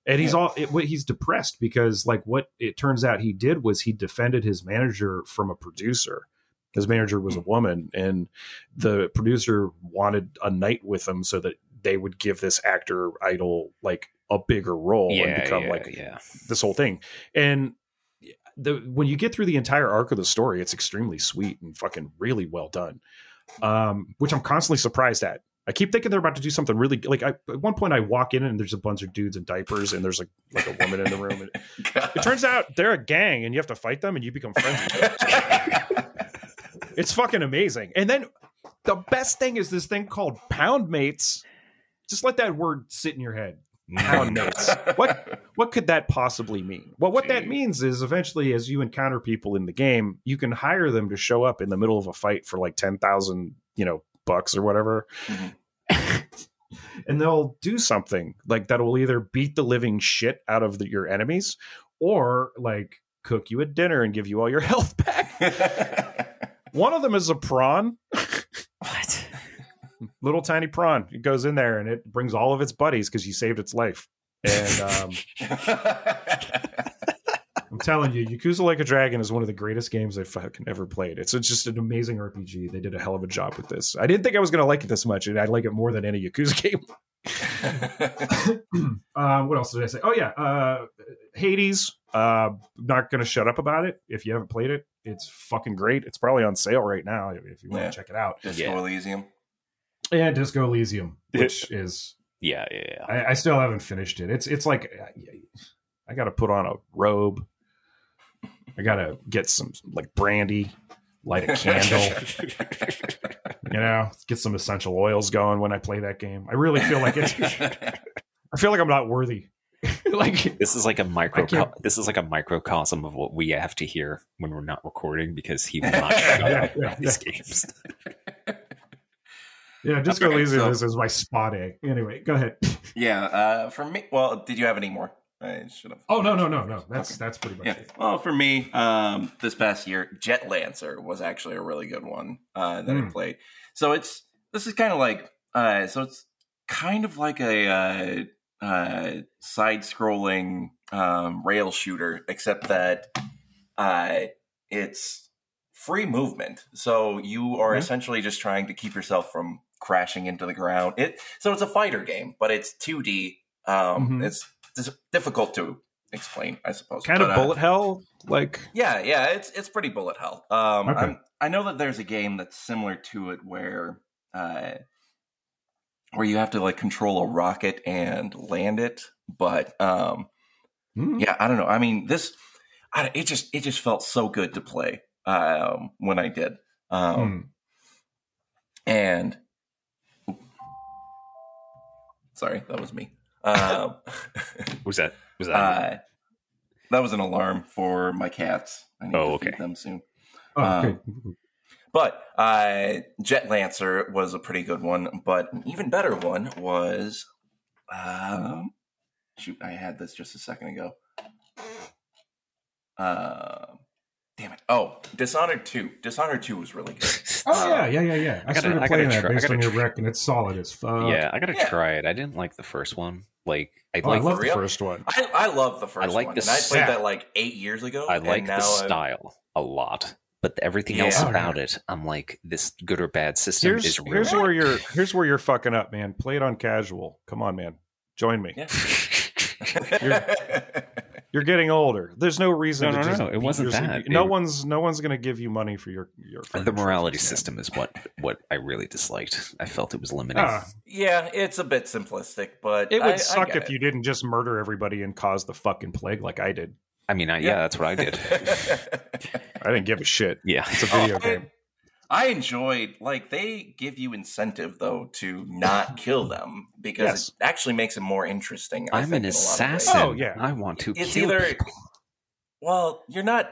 And he's all it, he's depressed because like what it turns out he did was he defended his manager from a producer. His manager was a hmm. woman, and the producer wanted a night with him so that they would give this actor idol like a bigger role and become yeah, like yeah. this whole thing. And the when you get through the entire arc of the story, it's extremely sweet and fucking really well done. Um, which I'm constantly surprised at. I keep thinking they're about to do something really like. I, at one point, I walk in and there's a bunch of dudes in diapers, and there's like like a woman in the room. And *laughs* it turns out they're a gang, and you have to fight them, and you become friends with them. *laughs* it's fucking amazing. And then the best thing is this thing called Pound Mates. Just let that word sit in your head. Pound Mates. What what could that possibly mean? Well, what that means is eventually, as you encounter people in the game, you can hire them to show up in the middle of a fight for like ten thousand, you know, bucks or whatever, Mhm. *laughs* and they'll do something like that will either beat the living shit out of the, your enemies, or like cook you a dinner and give you all your *laughs* health back. *laughs* One of them is a prawn. What? little tiny prawn. It goes in there and it brings all of its buddies because you saved its life. And um, *laughs* I'm telling you, Yakuza Like a Dragon is one of the greatest games I've fucking ever played. It's just an amazing RPG. They did a hell of a job with this. I didn't think I was going to like it this much, and I like it more than any Yakuza *laughs* game. um, *laughs* what else did I say? Oh yeah, uh, Hades. Uh, not going to shut up about it. If you haven't played it, it's fucking great. It's probably on sale right now if you want Yeah. to check it out. Disco Yeah. Elysium. And Disco Elysium, *laughs* which is Yeah, yeah, yeah. I, I still haven't finished it. It's it's like I got to put on a robe. I got to get some like brandy, light a candle, *laughs* You know, get some essential oils going when I play that game. I really feel like it's. I feel like I'm not worthy. *laughs* like This is like a micro. This is like a microcosm of what we have to hear when we're not recording because he will not shut up yeah, about these games. Yeah, Disco Okay, Laser. so- This is my spot A. Anyway, go ahead. *laughs* yeah, uh, for me, well, did you have any more? I should have. Oh no no no no. That's Okay. that's pretty much Yeah. it. Well, for me, um, this past year, Jet Lancer was actually a really good one uh, that I Hmm. played. So it's this is kind of like uh, so it's kind of like a uh, uh, side-scrolling um, rail shooter, except that uh, it's free movement. So you are Mhm. essentially just trying to keep yourself from crashing into the ground. It so it's a fighter game, but it's 2D. Um, Mhm. It's difficult to explain, I suppose. Kind But, of uh, bullet hell. Like yeah, yeah, it's it's pretty bullet hell. Um, Okay. I know that there's a game that's similar to it where uh, where you have to like control a rocket and land it, but um, hmm, yeah, I don't know. I mean, this I, it just it just felt so good to play um, when I did, um, hmm. and sorry, that was me. Um, *laughs* Was that? Was that? uh, that was an alarm for my cats. I need Oh, to okay. feed them soon. Oh, um, okay. But uh, Jet Lancer was a pretty good one. But an even better one was, um, shoot, I had this just a second ago. Uh, damn it! Oh, Dishonored Two. Dishonored Two was really good. *laughs* Oh yeah, uh, yeah, yeah, yeah. I, I gotta- started I playing that try- based on your try- rec, and it's solid as fuck. yeah, I gotta yeah. try it. I didn't like the first one. Like I Oh, I like love the real? first one. I, I love the first I like one, the and I played that like eight years ago. I and like now the I'm- style a lot, but everything Yeah. else Oh, about it, I'm like, this good or bad system Here's is real. here's where you're *laughs* here's where you're fucking up, man. Play it on casual. Come on, man. Join me. Yeah. *laughs* You're getting older. There's no reason No, to no, just no, it wasn't yourself- that. No It- one's no one's gonna give you money for your your the morality man. system is what *laughs* what I really disliked. I felt it was limiting. Ah, yeah, it's a bit simplistic, but it would I- I suck get if it. you didn't just murder everybody and cause the fucking plague like I did. I mean, I, Yeah. yeah. that's what I did. *laughs* I didn't give a shit. Yeah, It's a video *laughs* Oh, game. I enjoyed like they give you incentive though to not *laughs* kill them because Yes. it actually makes it more interesting. I I'm think, an in a lot of ways. assassin. Oh, yeah. I want to It's kill either people. well, you're not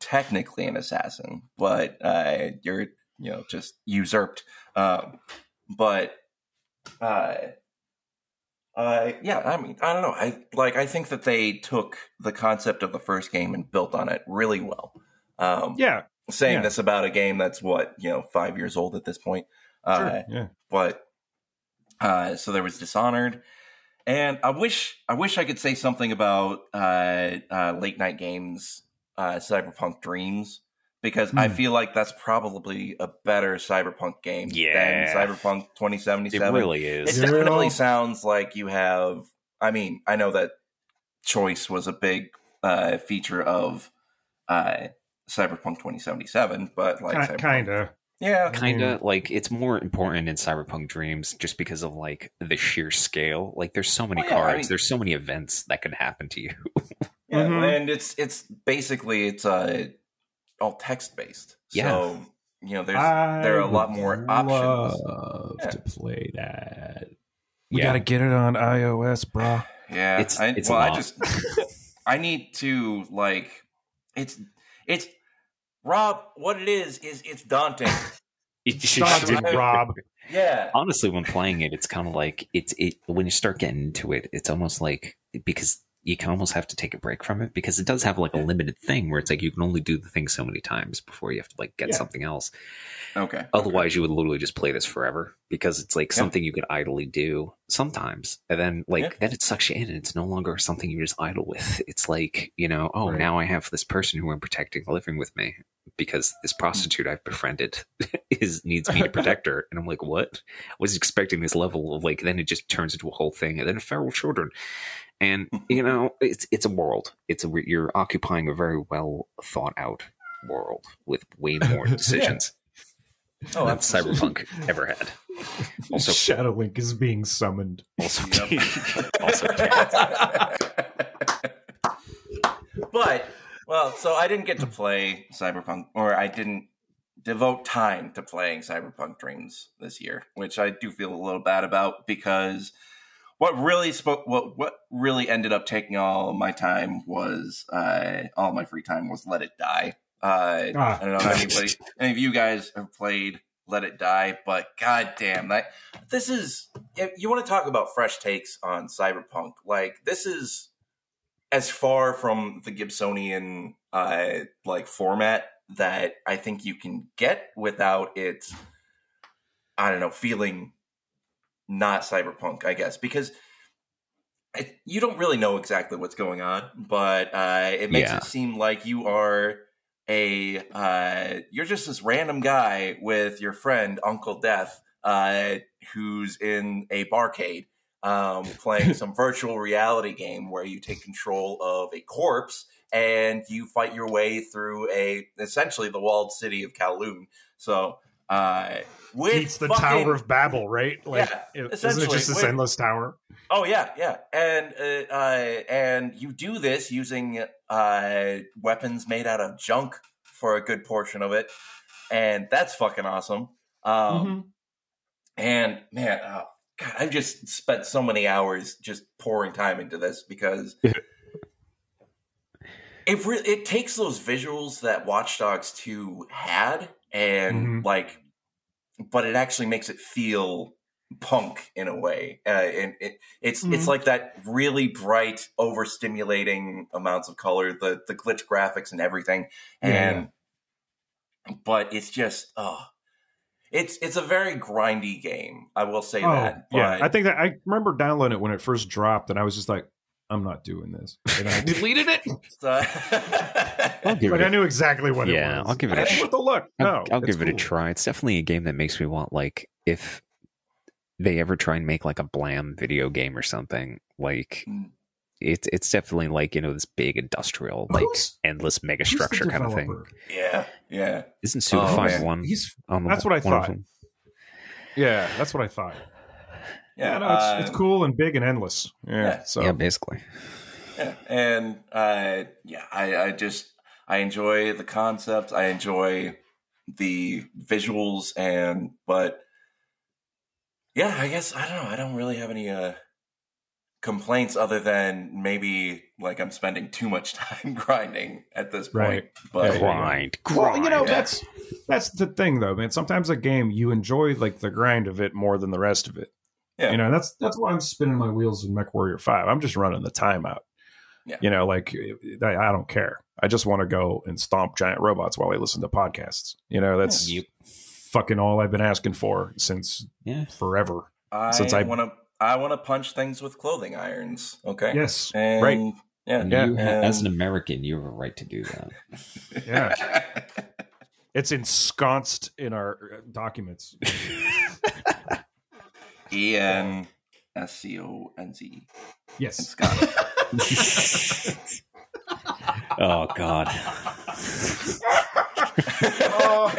technically an assassin, but uh, you're you know just usurped. Um, but uh, uh, yeah, I mean, I don't know. I like. I think that they took the concept of the first game and built on it really well. Um, Yeah, saying Yeah. this about a game that's what you know five years old at this point. sure. Uh, yeah. but uh, so there was Dishonored, and I wish I wish I could say something about uh, uh, late night games, uh, Cyberpunk Dreams, because I Hmm. feel like that's probably a better Cyberpunk game Yeah. than Cyberpunk 2077. It 2077. really It is. Yeah. definitely sounds like you have. I mean, I know that choice was a big uh, feature of uh, Cyberpunk 2077, but like Cyberpunk- Kind of. yeah, kind of like it's more important in cyberpunk dreams just because of like the sheer scale like there's so many Oh, yeah, I cards mean- there's so many events that can happen to you *laughs* Yeah, Mhm. and it's it's basically it's uh all text based. Yeah. So you know, there's I there are a lot would more options. Love Yeah. to play that. We Yeah. gotta get it on iOS, bro. Yeah, It's- I, it's well, I just *laughs* I need to like it's it's Rob. What it is is it's daunting. *laughs* it's Daunting, Rob. *laughs* Yeah, honestly when playing it it's kind of like it's it when you start getting into it it's almost like because you can almost have to take a break from it because it does have like a limited thing where it's like you can only do the thing so many times before you have to like get Yeah. something else okay. Otherwise, you would literally just play this forever because it's like Yeah. something you could idly do sometimes, and then like Yeah. then it sucks you in, and it's no longer something you just idle with. It's like you know, oh, Right. now I have this person who I'm protecting living with me because this hmm. prostitute I've befriended *laughs* is needs me to *laughs* protect her, and I'm like, what? I was expecting this level of like, then it just turns into a whole thing, and then feral children. And *laughs* you know, it's it's a world. It's a you're occupying a very well thought out world with way *laughs* more decisions Oh, than absolutely. Cyberpunk ever had. *laughs* Also, Shadowlink is being summoned. also, Yep. also, but well, so I didn't get to play Cyberpunk, or I didn't devote time to playing Cyberpunk Dreams this year, which I do feel a little bad about because what really spoke what what really ended up taking all my time was uh, all my free time was Let It Die. Uh, Ah. I don't know if anybody any of you guys have played Let It Die, but god damn that this is if you want to talk about fresh takes on Cyberpunk, like this is as far from the Gibsonian uh, like format that I think you can get without it. I don't know, feeling not cyberpunk, I guess, because it, you don't really know exactly what's going on, but uh, it makes Yeah. it seem like you are a uh, you're just this random guy with your friend Uncle Death, uh, who's in a barcade um, *laughs* playing some virtual reality game where you take control of a corpse and you fight your way through a essentially the walled city of Kowloon. So uh, with Beats the fucking- Tower of Babel, right? Like, Yeah, it- isn't it essentially, just this with- endless tower? Oh yeah, yeah, and uh, uh, and you do this using uh, weapons made out of junk for a good portion of it, and that's fucking awesome. Um, And man, oh, God, I've just spent so many hours just pouring time into this because *laughs* it re- it takes those visuals that Watch Dogs Two had, and Mhm. like, but it actually makes it feel punk in a way, uh, and it, it's it's Mhm. like that really bright, overstimulating amounts of color, the the glitch graphics and everything, and but it's just oh. It's it's a very grindy game. I will say that. But Oh, yeah. I think that I remember downloading it when it first dropped, and I was just like, I'm not doing this. *laughs* And I deleted it. *laughs* I'll give Like, it. I A, knew exactly what it yeah, was. I'll give it I a. didn't Sh- want the look. I'll, No, I'll it's give it a try. It's definitely a game that makes me want like if they ever try and make like a blam video game or something like Mm. it's it's definitely like you know this big industrial like Who's- endless mega structure kind of thing. yeah, yeah. Isn't Oh, Suda man. one He's on the, that's what I thought. yeah, that's what I thought. Yeah, Yeah, no, it's, uh, it's cool and big and endless. Yeah. Yeah. So Yeah, basically. Yeah, and uh, yeah, I, I just I enjoy the concept. I enjoy the visuals, and but yeah, I guess I don't know. I don't really have any uh, complaints other than maybe like I'm spending too much *laughs* time grinding at this point. Right. But Yeah, Grind, Well, you know that's that's the thing though, man. Sometimes a game you enjoy like the grind of it more than the rest of it. Yeah. You know, and that's that's why I'm spinning my wheels in MechWarrior Five. I'm just running the time out. Yeah. You know, like I, I don't care. I just want to go and stomp giant robots while I listen to podcasts. You know, that's Yep. fucking all I've been asking for since Yeah. forever. I Since I- want to I want to punch things with clothing irons. Okay. Yes. And, right. Yeah. And Yeah. you, ha- as an American, you have a right to do that. *laughs* Yeah. It's ensconced in our uh, documents. *laughs* E N S C O N Z. And Yes. Scott. *laughs* oh God. Oh,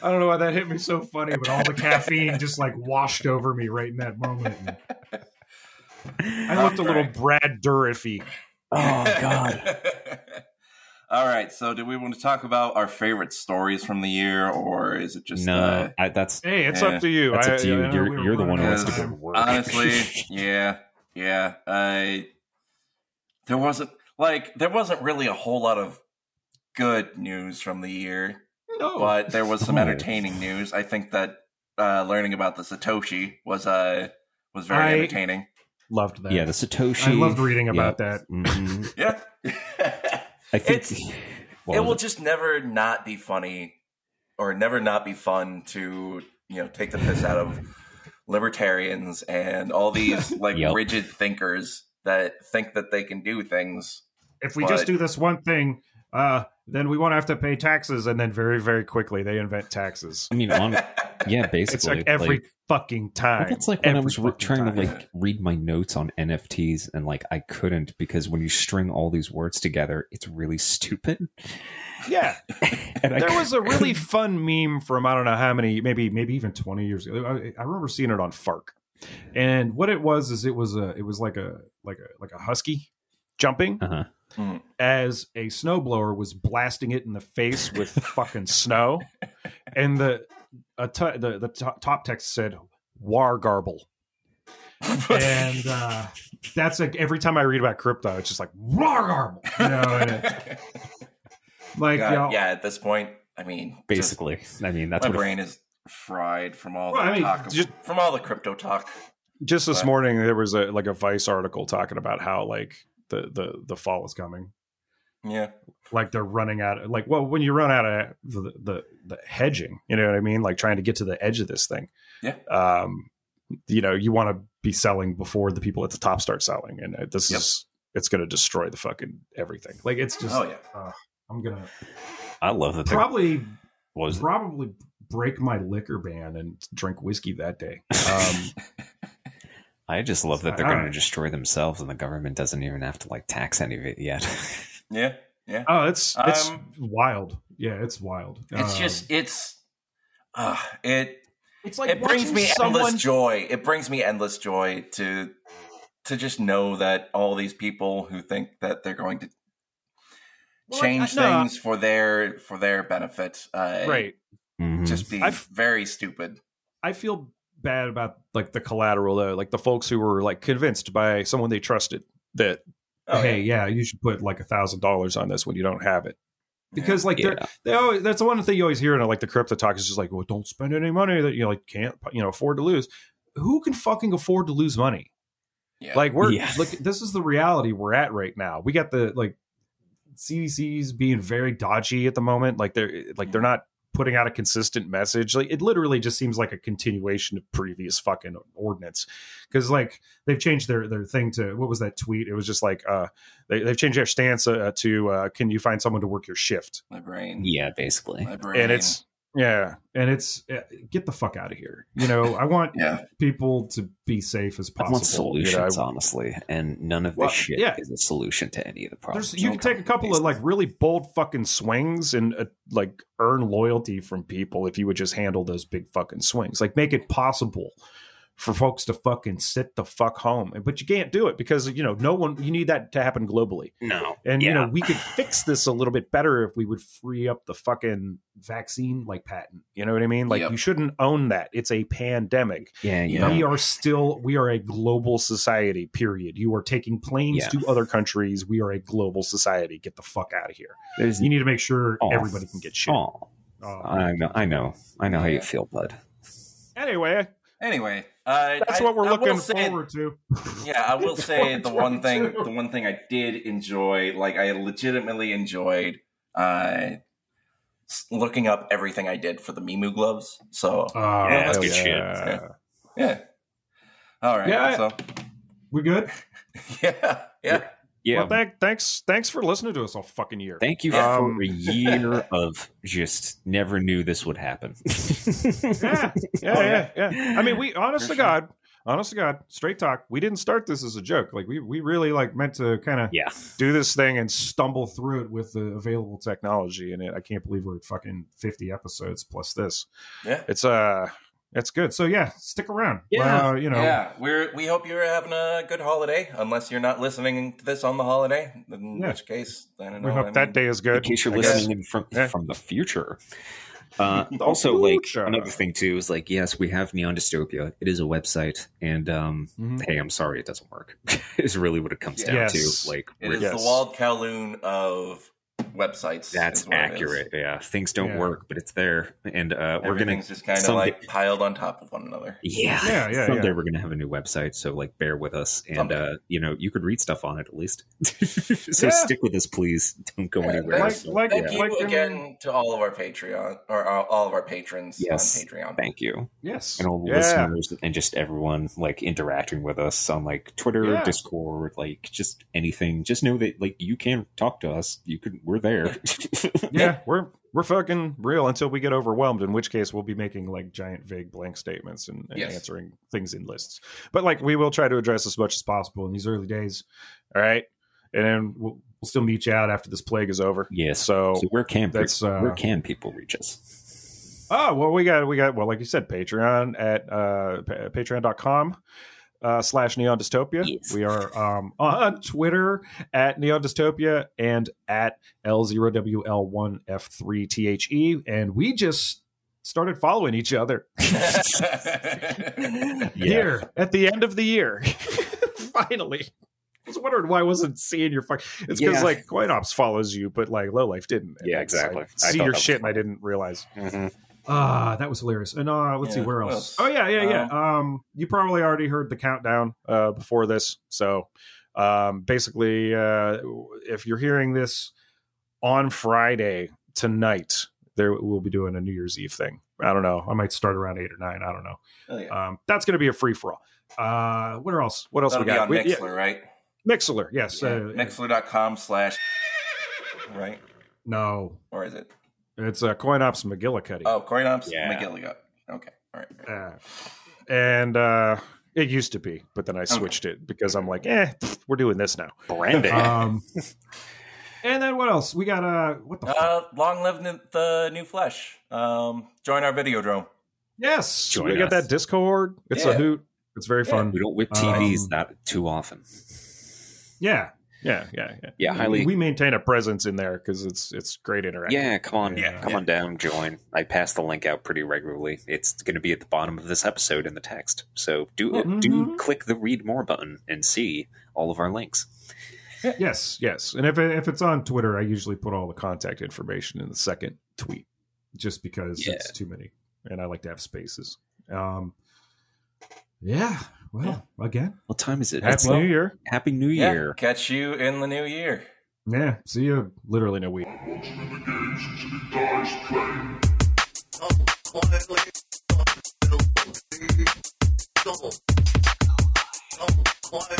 I don't know why that hit me so funny, but all the caffeine just like washed over me right in that moment. I looked a little Brad Dourify. Oh God. *laughs* All right. So, do we want to talk about our favorite stories from the year, or is it just no, uh, I, that's Hey, it's Yeah, up to you. that's I- up to you. I You're, were you're the one who running wants out to of go to work. honestly? *laughs* yeah, yeah. I there wasn't like there wasn't really a whole lot of good news from the year, No. but there was some *laughs* entertaining news. I think that uh, learning about the Satoshi was uh was very I- entertaining. loved that. yeah, the Satoshi. I loved reading about that. Mhm. *laughs* Yeah. I think It's- what it was will just never not be funny or never not be fun to you know take the piss out of libertarians and all these *laughs* like Yep. rigid thinkers that think that they can do things If we just do this one thing, uh, then we won't have to pay taxes, and then very, very quickly they invent taxes. I mean, on, *laughs* yeah, It's basically, like every fucking time. Well, that's like when I was re- trying time. to like read my notes on NFTs and like I couldn't because when you string all these words together, it's really stupid. yeah. *laughs* And there was a really fun meme from I don't know how many, maybe maybe even twenty years ago. I, I remember seeing it on Fark, and what it was is it was a it was like a like a like a husky jumping, Uh-huh. Mm. as a snowblower was blasting it in the face with *laughs* fucking snow, and the a t- the the to- top text said "war garble," and uh, that's like every time I read about crypto, it's just like "war garble," you know. And it, *laughs* like, God, you know, yeah, at this point, I mean, just- Basically, I mean that's my what brain is fried from all Well, the I mean, talk, just- from all the crypto talk. just this But- morning there was a like a Vice article talking about how like the the the fall is coming. Yeah, like they're running out of like well when you run out of the, the the hedging you know what i mean like trying to get to the edge of this thing Yeah. um you know you want to be selling before the people at the top start selling and uh, this Yep. is it's going to destroy the fucking everything like it's just oh yeah. uh, i'm gonna I love that. they're- probably Was probably break my liquor ban and drink whiskey that day *laughs* um I just love that they're going to destroy themselves, and the government doesn't even have to like tax any of it yet. *laughs* Yeah, yeah. oh it's it's Um, wild yeah it's wild It's Um, just it's uh it it's like it brings me someone endless joy. It brings me endless joy to to just know that all these people who think that they're going to Well, change I- no. things for their for their benefit, uh, right Mhm. Just be I've- very stupid. I feel bad about like the collateral though, like the folks who were like convinced by someone they trusted that Oh, hey, yeah, you should put like a thousand dollars on this when you don't have it. Because like Yeah. they're they always that's the one thing you always hear in like the crypto talk is just like, well, don't spend any money that you like can't you know afford to lose. Who can fucking afford to lose money? yeah. Like we're Yeah. look, this is the reality we're at right now. We got the like CDC's being very dodgy at the moment. Like they're like they're mm-hmm. not putting out a consistent message. Like it literally just seems like a continuation of previous fucking ordinance. Because like they've changed their their thing to what was that tweet? It was just like uh they they've changed their stance uh, to uh can you find someone to work your shift? my brain. yeah, basically. My brain. And it's yeah, and it's uh, get the fuck out of here. You know, I want *laughs* yeah. people to be safe as possible. I want you know, solutions, honestly, and none of this Well, shit yeah. is a solution to any of the problems. There's, you can take a couple of like really bold fucking swings and uh, like earn loyalty from people if you would just handle those big fucking swings. Like make it possible for folks to fucking sit the fuck home. But you can't do it because you know no one. You need that to happen globally. no, And you know we could fix this a little bit better if we would free up the fucking vaccine like patent. You know what I mean? Like Yep. you shouldn't own that. It's a pandemic. yeah, Yeah. We are still we are a global society. Period. You are taking planes Yeah. to other countries. We are a global society. Get the fuck out of here. there's You need to make sure Oh. everybody can get shit. Oh, I know, I know, I know how you feel, bud. anyway, Anyway, uh, that's I- what we're I looking say- forward to. *laughs* Yeah, I will say the one thing the one thing I did enjoy, like I legitimately enjoyed uh looking up everything I did for the Mimu gloves. So Uh, Yeah, that's hell good shit. Yeah. yeah. All right. Yeah, so We good? *laughs* yeah, yeah. Yeah, Well, thank, thanks. Thanks for listening to us all fucking year. thank you Yeah. for Um, a year *laughs* of just never knew this would happen. *laughs* yeah, yeah, yeah, yeah. I mean, we honest For to sure. God, honest to God, straight talk. We didn't start this as a joke. Like we we really like meant to kind of Yeah. do this thing and stumble through it with the available technology. And it, I can't believe we're at fucking fifty episodes plus this. Yeah. It's uh, it's good. So yeah, stick around. Yeah. uh, you know, Yeah, we're we hope you're having a good holiday. Unless you're not listening to this on the holiday, in Yeah. which case, I don't know. we hope I that mean, day is good. in case you're I listening in from Yeah. from the future. *laughs* Uh, The also, like another thing too is like, yes, we have Neon Dystopia. It is a website, and um, Mhm. hey, I'm sorry it doesn't work. *laughs* is really what it comes down to. Like, It Yes. the Walled Kowloon of websites. that's is what it is. accurate. Yeah, things don't Yeah. work, but it's there, and uh, we're gonna Everything's just kind of like piled on top of one another. Yeah, Yeah, yeah, Someday yeah. we're gonna have a new website, so like bear with us, and uh, you know you could read stuff on it at least. *laughs* so Yeah. stick with us, please. Don't go Yeah, anywhere. Like- else. like- Thank you like in- again to all of our Patreon or all all of our patrons Yes. on Patreon. Thank you, Yes, and all the yeah. listeners, and just everyone like interacting with us on like Twitter, Yeah. Discord, like just anything. Just know that like you can talk to us. You could. We're there. *laughs* yeah, we're we're fucking real until we get overwhelmed. In which case, we'll be making like giant, vague, blank statements and, and Yes. answering things in lists. But like, we will try to address as much as possible in these early days. All right, and then we'll, we'll still meet you out after this plague is over. yes. So, So where can that's, uh, where can people reach us? oh well, we got we got well, like you said, Patreon at uh, pa- patreon.com uh, slash Neon Dystopia. Yes. We are um, on Twitter at Neon Dystopia and at L0WL1F3THE. And we just started following each other *laughs* *laughs* here at the end of the year. *laughs* Finally. I was wondering why I wasn't seeing your fuck. It's because Yeah. like Coin Ops follows you, but like Low Life didn't. And Yeah, exactly. I I see thought your shit, and I didn't realize. Mhm. Ah, that was hilarious. And uh, let's see where else. else? Oh yeah, yeah, yeah. Um, you probably already heard the countdown uh, before this. So, um, basically, uh, if you're hearing this on Friday tonight, there we'll be doing a New Year's Eve thing. I don't know. I might start around eight or nine. I don't know. Oh, yeah. Um, that's going to be a free for all. Uh, what else? What else That'll we be got? on We- yeah, Mixlr, right? Mixlr, yes. Yeah, Uh, Mixlr.com slash, right? no, Or is it? It's uh, Coin Ops McGillicutty. Oh, Coinops? Yeah. McGilligan. Okay. All right. Uh, and uh, it used to be, but then I switched it because I'm like, eh, pff, we're doing this now. Branding. Um, *laughs* and then what else? We got uh, what the? fuck? Uh, long live n- the new flesh. Um, join our video drone. yes, join we got that Discord. It's Yeah. a hoot. It's very Yeah. fun. we don't whip TVs Um, that too often. Yeah, yeah, yeah, yeah. Yeah, highly- We maintain a presence in there because it's it's great interaction. Yeah, come on, Yeah. come on down, join. I pass the link out pretty regularly. It's going to be at the bottom of this episode in the text. So do Mhm. do click the read more button and see all of our links. Yes, yes. And if if it's on Twitter, I usually put all the contact information in the second tweet, just because Yeah. it's too many, and I like to have spaces. Um, yeah. Well, again, What time is it? happy It's New Year. Happy New Yeah. Year. Catch you in the new year. Yeah. See you literally in a week. Watching